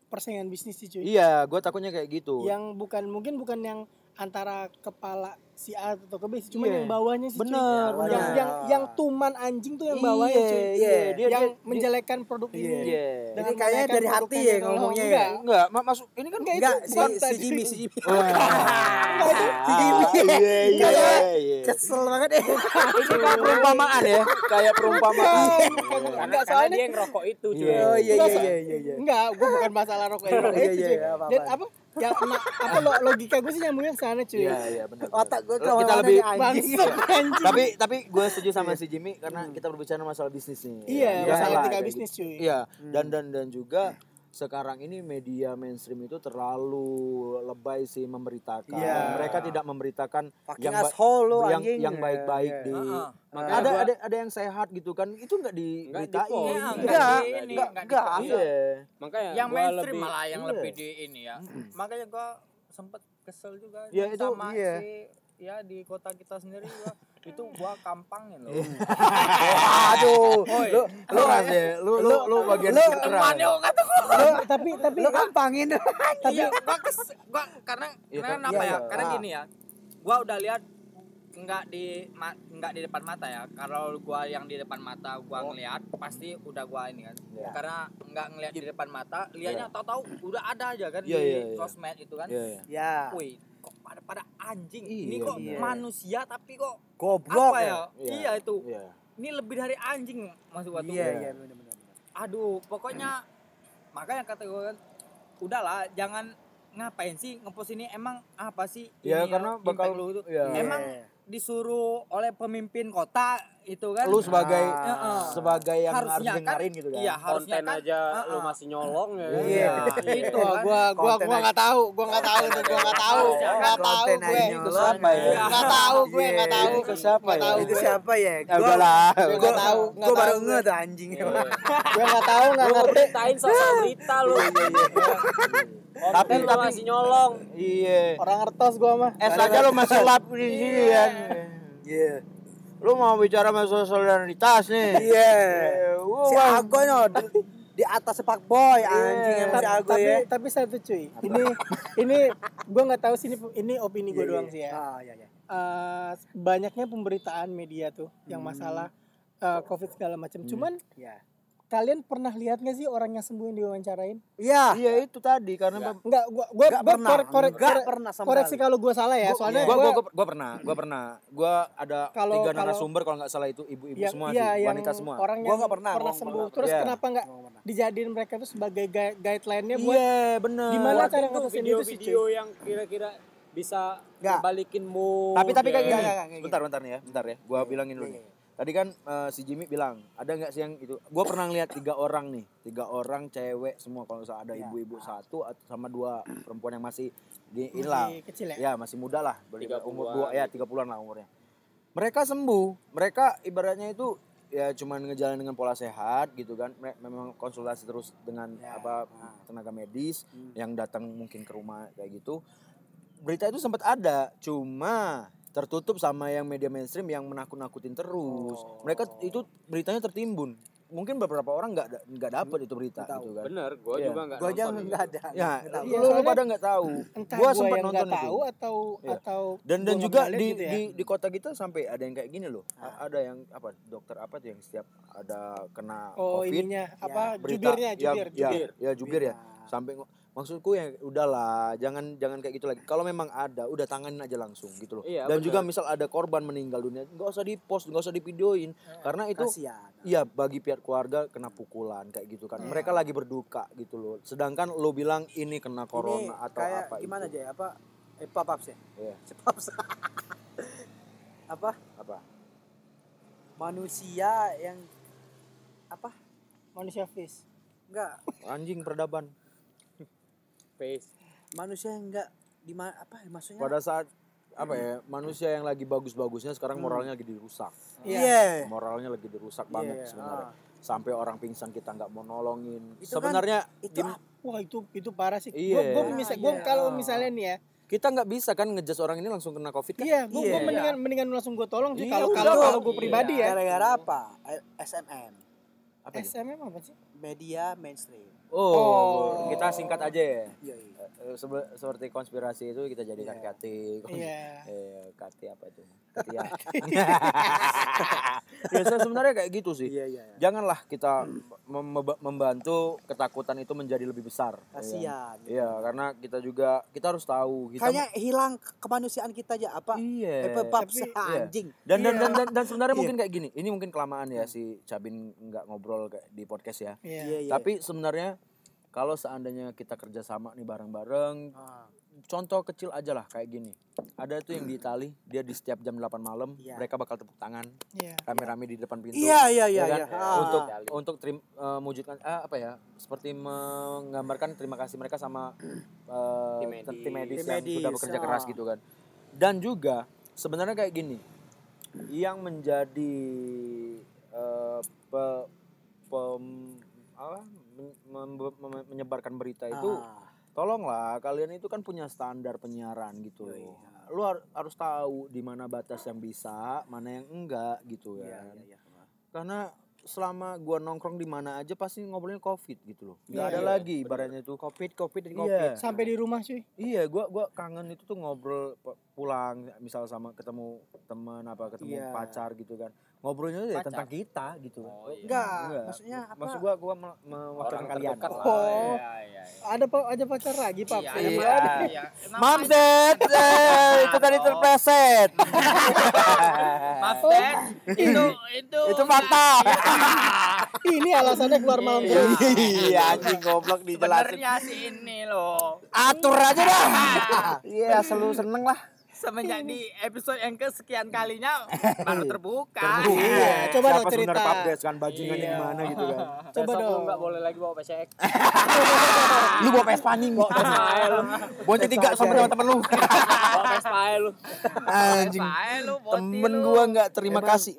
persaingan bisnis sih cuy. Iya, gue takutnya kayak gitu. Yang bukan mungkin bukan yang antara kepala si A atau ke B sih, cuma Iya. yang bawahnya sih cuy. Bener, bener. Yang yang yang tuman anjing tuh yang bawahnya Iya, cuy. iya, dia yang dia- menjelekkan produk Iya. ini. Iya. Dengan Ini kayaknya dari hati ya ngomongnya ya. Enggak. Enggak, ma- masuk ini kan Enggak, Enggak, itu si, si. Jimmy, si Jimmy. Wah. Iya, iya, iya. Kesel banget deh. Ini kayak perumpamaan ya, kayak perumpamaan. Enggak, soalnya- dia ngerokok itu cuy Iya. Oh iya Enggak, iya iya iya. iya. Enggak, gue bukan masalah rokok. Iya, itu, iya, iya. Dan apa? Na- apa lo, logika gue sih nyambungnya ke sana cuy. Iya, iya benar. Otak gue Kita ke mana lebih- anjing. Tapi tapi gue setuju sama si Jimmy karena kita berbicara masalah bisnis nih. Iya, Ya, masalah lah, etika kayak bisnis cuy. Iya, dan dan dan juga sekarang ini media mainstream itu terlalu lebay sih memberitakan. Iya. Mereka tidak memberitakan Fucking yang ba- asshole yang anjing. yang baik-baik Iya, di. Makanya ada gua- ada ada yang sehat gitu kan itu nggak diberitain. di-post. Iya, Enggak, enggak, nggak enggak. Iya. makanya yang gua mainstream lebih- malah yang iya. lebih di ini ya makanya gua sempet kesel juga Ya, itu, sama iya. si ya di kota kita sendiri juga itu gua kampangin loh Aduh, Oi. lu lu rasanya lu lu lu bagian lu kata Lu, tapi tapi Lu kampangin. iya gua kes gua karena Iya, karena kan? apa Iya, ya iya. karena Ah. gini ya gua udah lihat nggak di nggak di depan mata ya kalau gua yang di depan mata gua ngelihat pasti udah gua ini kan Oh. Iya. karena nggak ngelihat di depan mata lihatnya tahu-tahu udah ada aja kan Iya, di iya, iya. sosmed itu kan Iya, iya. Ya. Wih, kok pada pada anjing. Iya, ini kok iya. manusia tapi kok Goblok apa ya. ya? Iya itu. Iya. Ini lebih dari anjing maksud gua tuh. Iya iya benar-benar. Aduh, pokoknya makanya kata gua kan udahlah jangan ngapain sih ngepost ini emang apa sih Ya ini karena impact bakal lu itu ya. Emang disuruh oleh pemimpin kota itu kan lu sebagai Heeh. sebagai yang harus Harusnya kan- dengerin gitu kan. iya harusnya konten kan aja uh-uh. lu masih nyolong ya kan? Iya. itu kan gua gua Konten gua aja. nggak tahu, gua nggak tahu tuh, gua nggak tahu, Konten nggak tahu gue. nyolong. Siapa ya? Nggak tahu gue, Iya. nggak tahu. Itu siapa ya? tahu Itu gue. siapa ya? Ya udahlah. Gue nggak tahu, Gue baru tahu. nge tuh anjing. Iya. Gue nggak tahu, nggak lu ngerti. beritain sosial berita lu Tapi- tapi masih nyolong Iya. Orang ngertos gua mah. Es aja lu masih lap di sini kan. Iya. Lu mau bicara masalah solidaritas nih. Iya. Wah, Si wah. Agoy no di, di atas sepak boy anjing emang si Agoy tapi ya. tapi satu cuy ini ini gue nggak tahu sih ini ini opini gue Iya, doang iya. sih ya Ah iya iya. Eh, banyaknya pemberitaan media tuh yang Hmm. masalah eh, covid segala macam cuman Iya. Kalian pernah lihat gak sih orang yang sembuh yang diwawancarain Iya. Iya itu tadi karena Enggak. Enggak, gua gua, Nggak gua pernah. korek, korek, Nggak korek- pernah sama koreksi sekali. kalau gua salah ya, soalnya gua, gua, gua, gua, gua pernah, gua pernah. Gua ada Kalau- tiga kalau- narasumber kalau nggak salah itu ibu-ibu yang, semua iya, sih, yang wanita semua. orang Gua yang nggak pernah, gua nggak sembuh. pernah. Terus Iya. kenapa nggak pernah. dijadiin mereka tuh sebagai gui- guideline-nya buat Iya, bener. Gimana Buat cara itu ngatasin itu sih, video-video yang kira-kira bisa Nggak. balikin mood Tapi tapi kayak ya. gini. Bentar bentar nih ya, bentar ya. Gua bilangin dulu Iya, nih. Tadi kan eh, si Jimmy bilang, ada nggak sih yang itu? Gua pernah ngeliat tiga orang nih, tiga orang cewek semua kalau nggak ada Iya. ibu-ibu satu at- sama dua perempuan yang masih di inilah. masih kecil ya. Ya, masih muda lah, beri- 30-an. umur dua ya 30-an lah umurnya. Mereka sembuh, mereka ibaratnya itu ya cuman ngejalan dengan pola sehat gitu kan. Me- Memang konsultasi terus dengan Ya, apa ah. tenaga medis Hmm. yang datang mungkin ke rumah kayak gitu. Berita itu sempat ada, cuma tertutup sama yang media mainstream yang menakut-nakutin terus. Oh. Mereka itu beritanya tertimbun. mungkin beberapa orang nggak nggak dapet itu berita Nggak tahu. gitu kan bener gue Iya. juga nggak Gua aja itu. ada. ya Nggak tahu. Iya, lu, lu pada nggak tahu gua gua sempat nonton nggak itu tahu atau Iya. atau dan gua dan nggak juga di, gitu ya. di di kota kita sampai ada yang kayak gini loh Ah. ada yang apa dokter apa tuh yang setiap ada kena oh covid ininya apa berita jubirnya ya, jubir ya, jubir ya jubir ya sampai ngo- maksudku ya udahlah jangan jangan kayak gitu lagi kalau memang ada udah tanganin aja langsung gitu loh Iya, dan bener. juga misal ada korban meninggal dunia nggak usah di post nggak usah divideoin karena itu. Iya bagi pihak keluarga kena pukulan kayak gitu kan. Mereka lagi berduka gitu loh. Sedangkan lo bilang ini kena corona Ini atau kayak apa gimana itu. aja ya? Apa eh papaps ya? Iya. Papaps. apa? Apa? Manusia yang apa? manusia fish Enggak, Anjing peradaban. Face. manusia yang enggak di apa ya maksudnya? Pada saat apa ya manusia yang lagi bagus-bagusnya sekarang Hmm. moralnya lagi dirusak. Iya. Moralnya lagi dirusak banget Iya, sebenarnya. ah. Sampai orang pingsan kita nggak mau nolongin. Itu kan- sebenarnya Itu gim- apa? wah itu itu parah sih Iya. gua, gua misal gua Iya. kalau misalnya nih ya kita nggak bisa kan ngejudge orang ini langsung kena covid kan? iya gua, gua Iya. mendingan mendingan langsung gua tolong sih Iya, kalau kalau kalau gua Iya. pribadi ya Gara-gara apa? Eh, SMM. Apa itu? SMM apa sih Media mainstream. Oh, Oh. kita singkat aja ya. Iya, iya. Eh, sebe- seperti konspirasi itu kita jadikan Iya. KT. iya Eh, KT apa itu? Katia. ya se- sebenarnya kayak gitu sih. Iya, iya. iya. Janganlah kita mem- mem- membantu ketakutan itu menjadi lebih besar. ya kan? Kasihan. Iya, karena kita juga kita harus tahu kita Kayaknya hilang kemanusiaan kita aja apa? iya. Tapi- iya. anjing. Dan dan, dan dan dan sebenarnya Iya. mungkin kayak gini. Ini mungkin kelamaan ya si Cabin nggak ngobrol kayak di podcast ya. iya Iya, iya. Tapi sebenarnya kalau seandainya kita kerjasama nih bareng-bareng, Ah, contoh kecil aja lah kayak gini. Ada tuh yang di Itali, dia di setiap jam 8 malam, Iya. mereka bakal tepuk tangan iya rame-rame di depan pintu. Iya, iya, iya, ya kan? iya. Ah. Untuk untuk terim, eh, mewujudkan ah, apa ya? Seperti menggambarkan terima kasih mereka sama eh, Tim medis. tim medis Tim yang medis, sudah bekerja keras ah. gitu kan. Dan juga sebenarnya kayak gini. Yang menjadi eh, pe- pem- apa? Men- mem- mem- menyebarkan berita itu Ah. tolonglah kalian itu kan punya standar penyiaran gitu loh. Lu har- harus tahu di mana batas yang bisa, mana yang enggak gitu Iya, kan. iya, iya. Karena selama gua nongkrong di mana aja pasti ngobrolin covid gitu loh. Nggak Iya, ada iya, lagi ibaratnya itu covid covid dan covid. Iya. sampai di rumah cuy Iya, gua gua kangen itu tuh ngobrol pulang misal sama ketemu teman apa ketemu Iya. pacar gitu kan. Ngobrolnya ya Pacar? tentang kita gitu. Oh, iya. Enggak, maksudnya apa? Maksud gua gua me- mewakilkan kalian. lah. Oh. Iya, iya, iya. ada pak aja pacar lagi pak Iya, Iya. iya, iya. Kenapa? Mamset, eh, itu tadi terpleset. Maaf Dad, itu itu itu fakta. ini alasannya keluar malam Iya. terus Iya, anjing goblok dijelasin. sebenarnya sih ini loh. Atur aja dah. Iya, selalu seneng lah. Semenjak di episode yang kesekian kalinya baru terbuka. Iya, coba dong Siapa sebenarnya cerita. Pabdes kan bajingan yang Iya. mana gitu kan. Coba Besok dong. nggak boleh lagi bawa PCX. Lu bawa PS paning, bawa PS lu. Bonce tiga sama dengan temen lu. bawa aja lu. Anjing. Temen gua nggak terima kasih.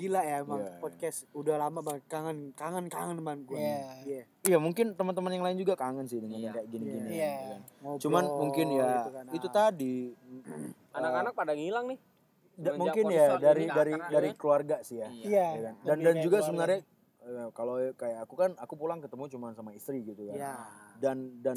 Gila ya emang Iya. podcast udah lama banget kangen kangen kangen teman gue. Iya. Iya. Iya, mungkin teman-teman yang lain juga kangen sih dengan yang Iya. kayak gini-gini. Iya. ya kan. Ngobrol Cuman mungkin ya gitu kan. itu tadi Anak-anak pada ngilang nih. da- mungkin ya dari dari dari ya. keluarga sih ya. iya ya kan? Dan lebih dan juga keluarga. sebenarnya eh, kalau kayak aku kan aku pulang ketemu cuma sama istri gitu kan. Iya. Dan dan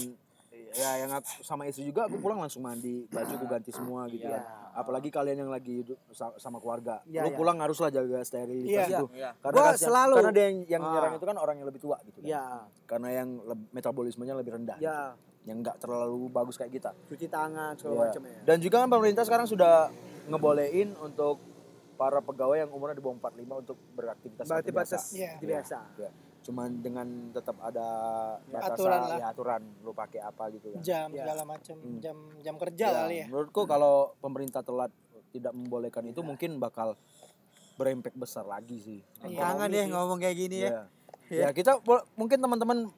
ya yang aku sama istri juga aku pulang langsung mandi, baju aku ganti semua gitu Iya. kan. Apalagi kalian yang lagi hidup sa- sama keluarga. Iya, Lu iya. pulang haruslah jaga sterilitas Iya. itu. Iya. Karena Gua kasihan- selalu- karena dia yang, yang Ah. nyerang itu kan orang yang lebih tua gitu kan. Iya. Karena yang metabolismenya lebih rendah. Iya. gitu. Yang enggak terlalu bagus kayak kita. Cuci tangan segala Iya. macam ya. Dan juga kan pemerintah sekarang sudah ngebolehin untuk para pegawai yang umurnya di bawah 45 untuk beraktivitas Berarti seperti biasa. Iya. seperti biasa. Ya. Cuman dengan tetap ada batasan Aturan lah. ya aturan lu pakai apa gitu kan. jam Iya. segala macam Hmm. jam jam kerja Ya, kali ya Menurutku kalau pemerintah telat tidak membolehkan itu mungkin bakal berimpact besar lagi sih. Iya. Kangen Ekonomi ya sih. ngomong kayak gini ya. Ya. Ya, kita bo- mungkin teman-teman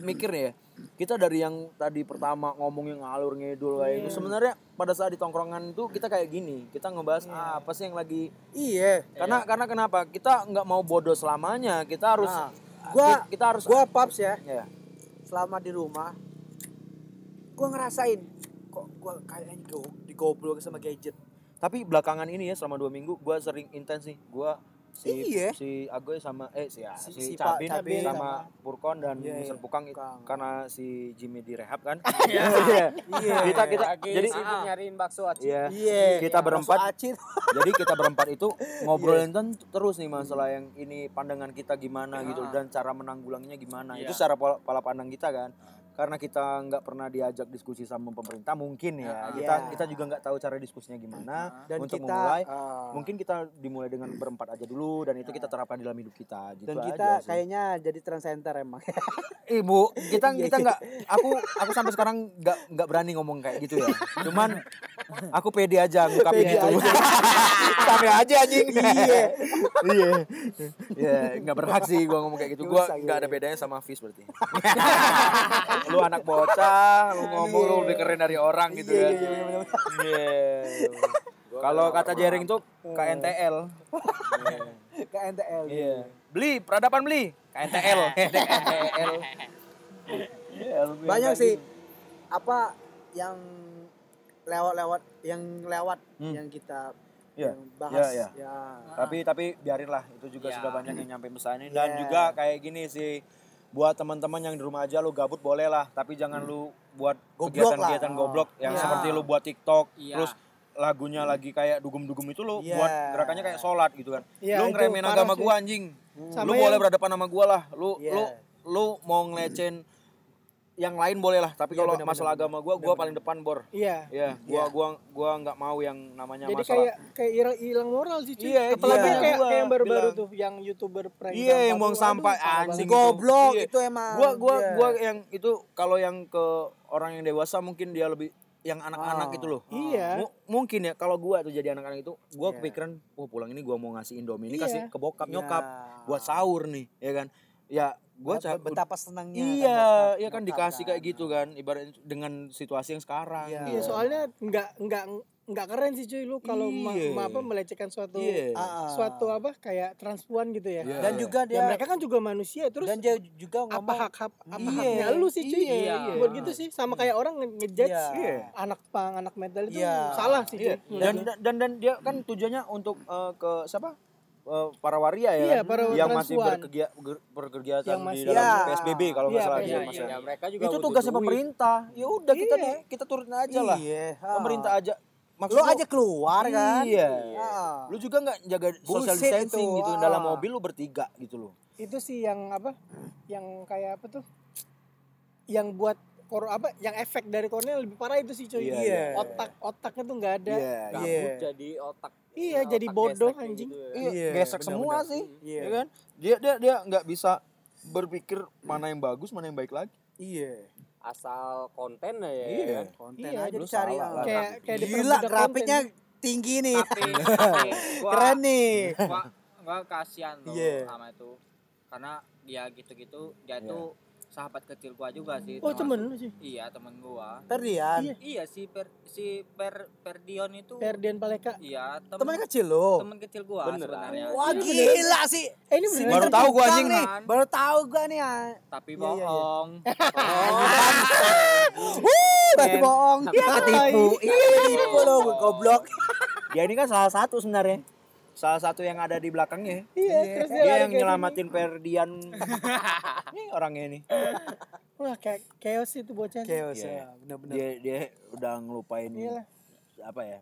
mikir ya. Kita dari yang tadi pertama ngomong yang ngalur ngidul kayak itu sebenarnya pada saat di tongkrongan itu kita kayak gini. Kita ngebahas ah, apa sih yang lagi Iya. karena karena kenapa? Kita nggak mau bodoh selamanya. Kita harus Nah, gua- kita harus Gua paps ya, ya. selama di rumah gua ngerasain kok gua kayaknya go- digoblok sama gadget. Tapi belakangan ini ya selama dua minggu gue sering intens nih. Gue si Iya. si Agoy sama eh si, Si- si, si Pak Cabin, Cabin sama, sama- Purkon dan Iya, iya. Mr. Pukang Pukang. karena si Jimmy direhab kan. Iya. kita kita Lagi jadi sibuk nyariin bakso aci. Iya. Iya. Kita berempat acit. jadi kita berempat itu ngobrolin ten- terus nih masalah yang ini pandangan kita gimana gitu Ah. dan cara menanggulanginya gimana Iya. itu secara pola, pola pandang kita kan karena kita nggak pernah diajak diskusi sama pemerintah mungkin ya Ah. kita Iya. kita juga nggak tahu cara diskusinya gimana Dan untuk kita memulai ah, mungkin kita dimulai dengan berempat aja dulu dan itu kita terapkan dalam hidup kita gitu dan aja kita sih. kayaknya jadi transcenter emang. ibu kita Iya, kita iya. nggak aku aku sampai sekarang nggak nggak berani ngomong kayak gitu ya cuman aku pede aja ngungkapin Pede itu aja. sampai aja anjing Iya. iya iya nggak berhak sih gua ngomong kayak gitu gua nggak ada bedanya sama Fis berarti lu anak bocah lu ngomong lu lebih keren dari orang gitu Iya, kan iya, iya. Iya. kalau kata Jering tuh KNTL Ke NTL. iya beli peradaban beli KNTL KNTL Iya, Banyak sih gitu. apa yang lewat-lewat yang lewat Hmm. yang kita Iya, yang bahas iya, ya. tapi tapi biarinlah itu juga Ya. sudah banyak yang nyampe pesannya dan Iya. juga kayak gini sih buat teman-teman yang di rumah aja lu gabut boleh lah tapi jangan lu buat Goblok kegiatan-kegiatan lah. goblok yang Iya. seperti lu buat TikTok Iya. terus lagunya lagi kayak dugem-dugem itu lu Iya. buat gerakannya kayak sholat gitu kan Iya, lu ngeremehin agama sih. gua anjing Sama lu yang- boleh berhadapan sama gua lah lu Iya. lu lu mau ngelecen yang lain boleh lah tapi Iya, kalau benar, masalah benar, agama gua gua paling depan bor Iya. ya gua Iya. gua gua nggak mau yang namanya Jadi masalah kayak kayak hilang, hilang moral sih cuy. Iya, itu Apalagi iya. kayak, kayak yang baru-baru tuh yang youtuber prank Iya, yang buang sampah, anjing. Goblok Iya. itu emang. gua Iya. gua yang itu kalau yang ke orang yang dewasa mungkin dia lebih yang anak-anak Ah. itu loh Iya. Mu- mungkin ya kalau gua tuh jadi anak-anak itu gua Iya. kepikiran wah pulang ini gua mau ngasih indomie ini Iya. kasih ke bokap Iya. nyokap buat sahur nih ya kan ya ca- betapa senangnya iya bokap, ya kan nyokap dikasih kayak gitu kan ibarat dengan situasi yang sekarang Iya. Iya, soalnya nggak nggak nggak keren sih cuy lu kalau ma- Iya. ma- apa melecehkan suatu Iya. Ah, suatu apa kayak transpuan gitu ya. Iya. dan juga Ya dia mereka kan juga manusia terus dan dia juga apa ngomong hak hak apa Iya. haknya lu sih cuy Iya. buat gitu sih sama kayak orang nge- ngejudge Iya. Iya. anak pang anak metal itu Iya. salah sih Iya. cuy dan, dan dan dan dia kan tujuannya untuk eh, ke siapa Eh, para waria ya Iya, kan? para yang masih berkegia- berkegiatan Yang di dalam Iya. PSBB kalau nggak Iya, salah iya, dia iya, masih Ya, mereka juga itu tugasnya duit. pemerintah ya udah kita Iya. nih kita turutin aja lah Iya. ah. pemerintah aja Maksud lu- aja keluar kan iya Ah. lu juga nggak jaga social distancing itu, gitu ah. dalam mobil lu bertiga gitu loh itu sih yang apa yang kayak apa tuh yang buat kor apa yang efek dari cornea lebih parah itu sih cuy Iya, iya. otak otaknya tuh nggak ada iya Gabut Iya. jadi otak. Iya, otak jadi bodoh, anjing. gitu ya. iya Iya, gesek benar, semua sih Iya. ya kan dia dia dia nggak bisa berpikir mana yang bagus mana yang baik lagi iya Asal konten aja ya. Iya. kan? konten Iya, aja lu dicari salah lah. kayak kayak gila grafiknya konten. tinggi nih Tapi, tapi gua, keren nih gua, gua kasihan tuh Iya. sama itu. Karena dia gitu-gitu, dia Iya. tuh sahabat kecil gua juga sih. oh temen lu sih Iya, temen gua. Ferdian Iya. Iya si Per si Per Perdion itu Ferdian Paleka iya temen, teman kecil lo temen kecil gua Beneran. sebenarnya. wah Ini gila sih eh ini Si beneran Baru tahu gua anjing. nih baru tahu gua nih ah. Tapi Iya, iya, iya. bohong. Uh, berarti bohong Iya, ketipu iya ketipu lo goblok dia ini kan salah satu sebenarnya salah satu yang ada di belakangnya iya terus dia, dia yang nyelamatin Ferdian ini orangnya ini wah kayak chaos itu bocah chaos Iya. ya benar-benar dia dia udah ngelupain Iyalah. apa ya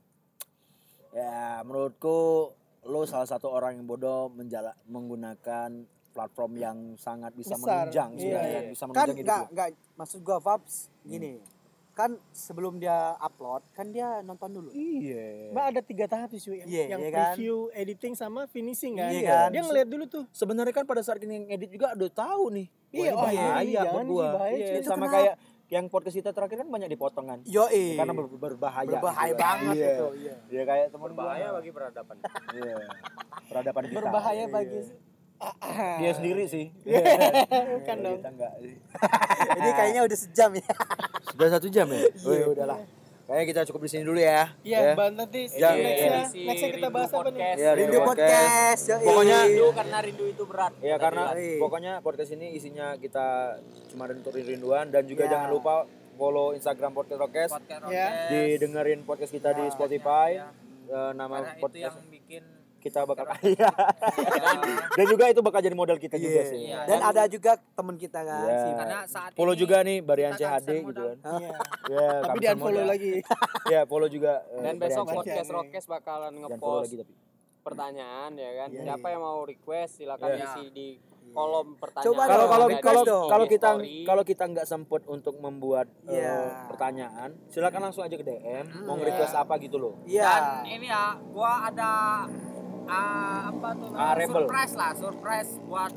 ya menurutku lo salah satu orang yang bodoh menjala, menggunakan platform yang sangat bisa Besar. menunjang Iya, sebenarnya, iya. bisa kan menunjang hidup enggak lo. enggak maksud gua Vabs gini kan sebelum dia upload kan dia nonton dulu iya Mbak ada tiga tahap sih cuy Iya, yang iya kan? preview editing sama finishing kan Iya kan? dia ngeliat dulu tuh sebenarnya kan pada saat ini ngedit juga udah tahu nih Iya, oh iya, bahaya buat sih, gua bahaya, Iya. Itu sama kenapa? kayak yang podcast kita terakhir kan banyak dipotong kan yo karena ber- berbahaya berbahaya gitu banget iya. itu iya Iya kayak temen Berbahaya gua. bagi peradaban. Iya. Peradaban kita. berbahaya Iya. Dia sendiri sih. Bukan dong. Kita enggak. ini kayaknya udah sejam ya Sudah satu jam ya? Oh, ya udahlah. Kayaknya kita cukup di sini dulu ya. Iya, Ya. Nanti Ya, nextnya, nextnya kita Rindu bahas apa nih? Podcast. Ya, Rindu podcast yoi. Pokoknya Rindu karena rindu itu berat. Ya karena Iya. pokoknya podcast ini isinya kita cuma untuk rinduan dan juga Ya. jangan lupa follow Instagram podcast Rokes, Podcast Ya. Didengerin podcast kita di Ya. Spotify, Ya. Eh, nama Karena itu podcast yang bikin kita bakal kaya. Dan juga itu bakal jadi modal kita juga Iya. sih. Iya. Dan ada juga temen kita kan. Iya. si karena saat Follow ini juga nih Barian CHD gitu kan. Iya. Ya, Tapi di kehabisan unfollow modal. lagi. Ya, follow juga eh, Dan besok podcast. Rokes bakalan follow ngepost lagi tapi. pertanyaan ya kan. Iya, Siapa yang mau request silakan Iya. isi di kolom pertanyaan. Coba Kalau kalau kalau kalau kita kalau kita nggak sempet untuk membuat eh, Iya. pertanyaan, silakan langsung aja ke DM, mau Iya. request apa gitu loh. Iya. dan ini ya gua ada ah, apa tuh Ah, namanya? rebel. surprise lah surprise buat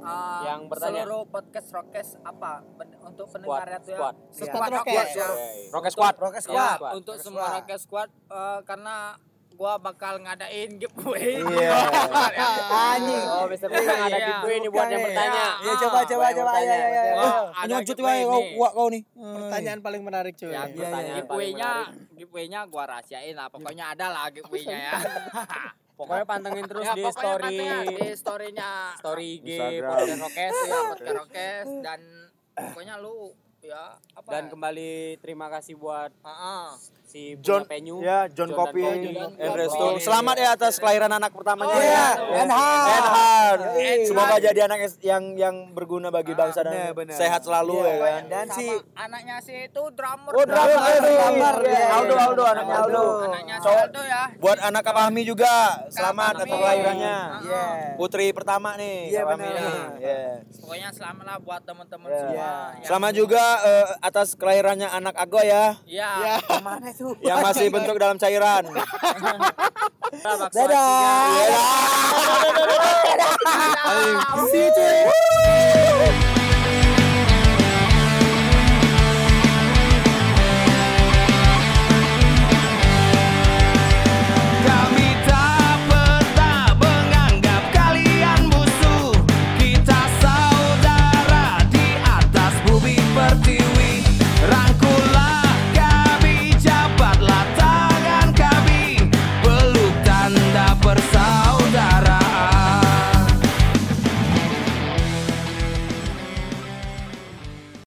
ah, Yang bertanya. seluruh podcast Rokes apa ben- untuk Squad, pendengar itu ya squad. Iya. Squad Rokes. Rokes ya. Rokes Squad. Rokes Ya, Squad. untuk semua Squad. Rokes Squad eh, karena gua bakal ngadain giveaway. Iya. Anjing. Oh, Bukan ada Iya. giveaway nih buat yang bertanya. Iya, coba coba coba ya ya ya. Ya. Lanjut giveaway kau nih. kuat kau nih. Pertanyaan paling menarik cuy. Ya, Iya, pertanyaan iya. Giveaway-nya giveaway-nya gua rahasiain lah. Pokoknya ada lah giveaway-nya ya. Pokoknya pantengin terus Ya, di story pantengin di story-nya story IG podcast Rokes ya podcast Rokes. Dan pokoknya lu ya apa dan kembali terima kasih buat Heeh. Si John Penyu. ya John, Kopi John Resto. Kopi. Selamat ya atas kelahiran anak pertamanya. Oh, iya. Ya. Enhard. Semoga jadi anak yang yang berguna bagi bangsa dan benar. sehat selalu Iya. ya kan. Dan Sama si anaknya si itu drummer. Oh, drummer, Drummer, Iya, iya, Aldo iya. Aldo anaknya Aldo. Aldo. Anaknya. Aldo ya. Buat anak Kak Fahmi juga, selamat atas kelahirannya. Iya. Putri pertama nih, Iya, Kak Fahmi benar. Iya. Pokoknya selamat lah buat teman-teman Iya. semua. Iya. Selamat juga eh, atas kelahirannya anak Ago ya, Ya. Mana yang masih bentuk dalam cairan. Dadah. Dadah. You cuy.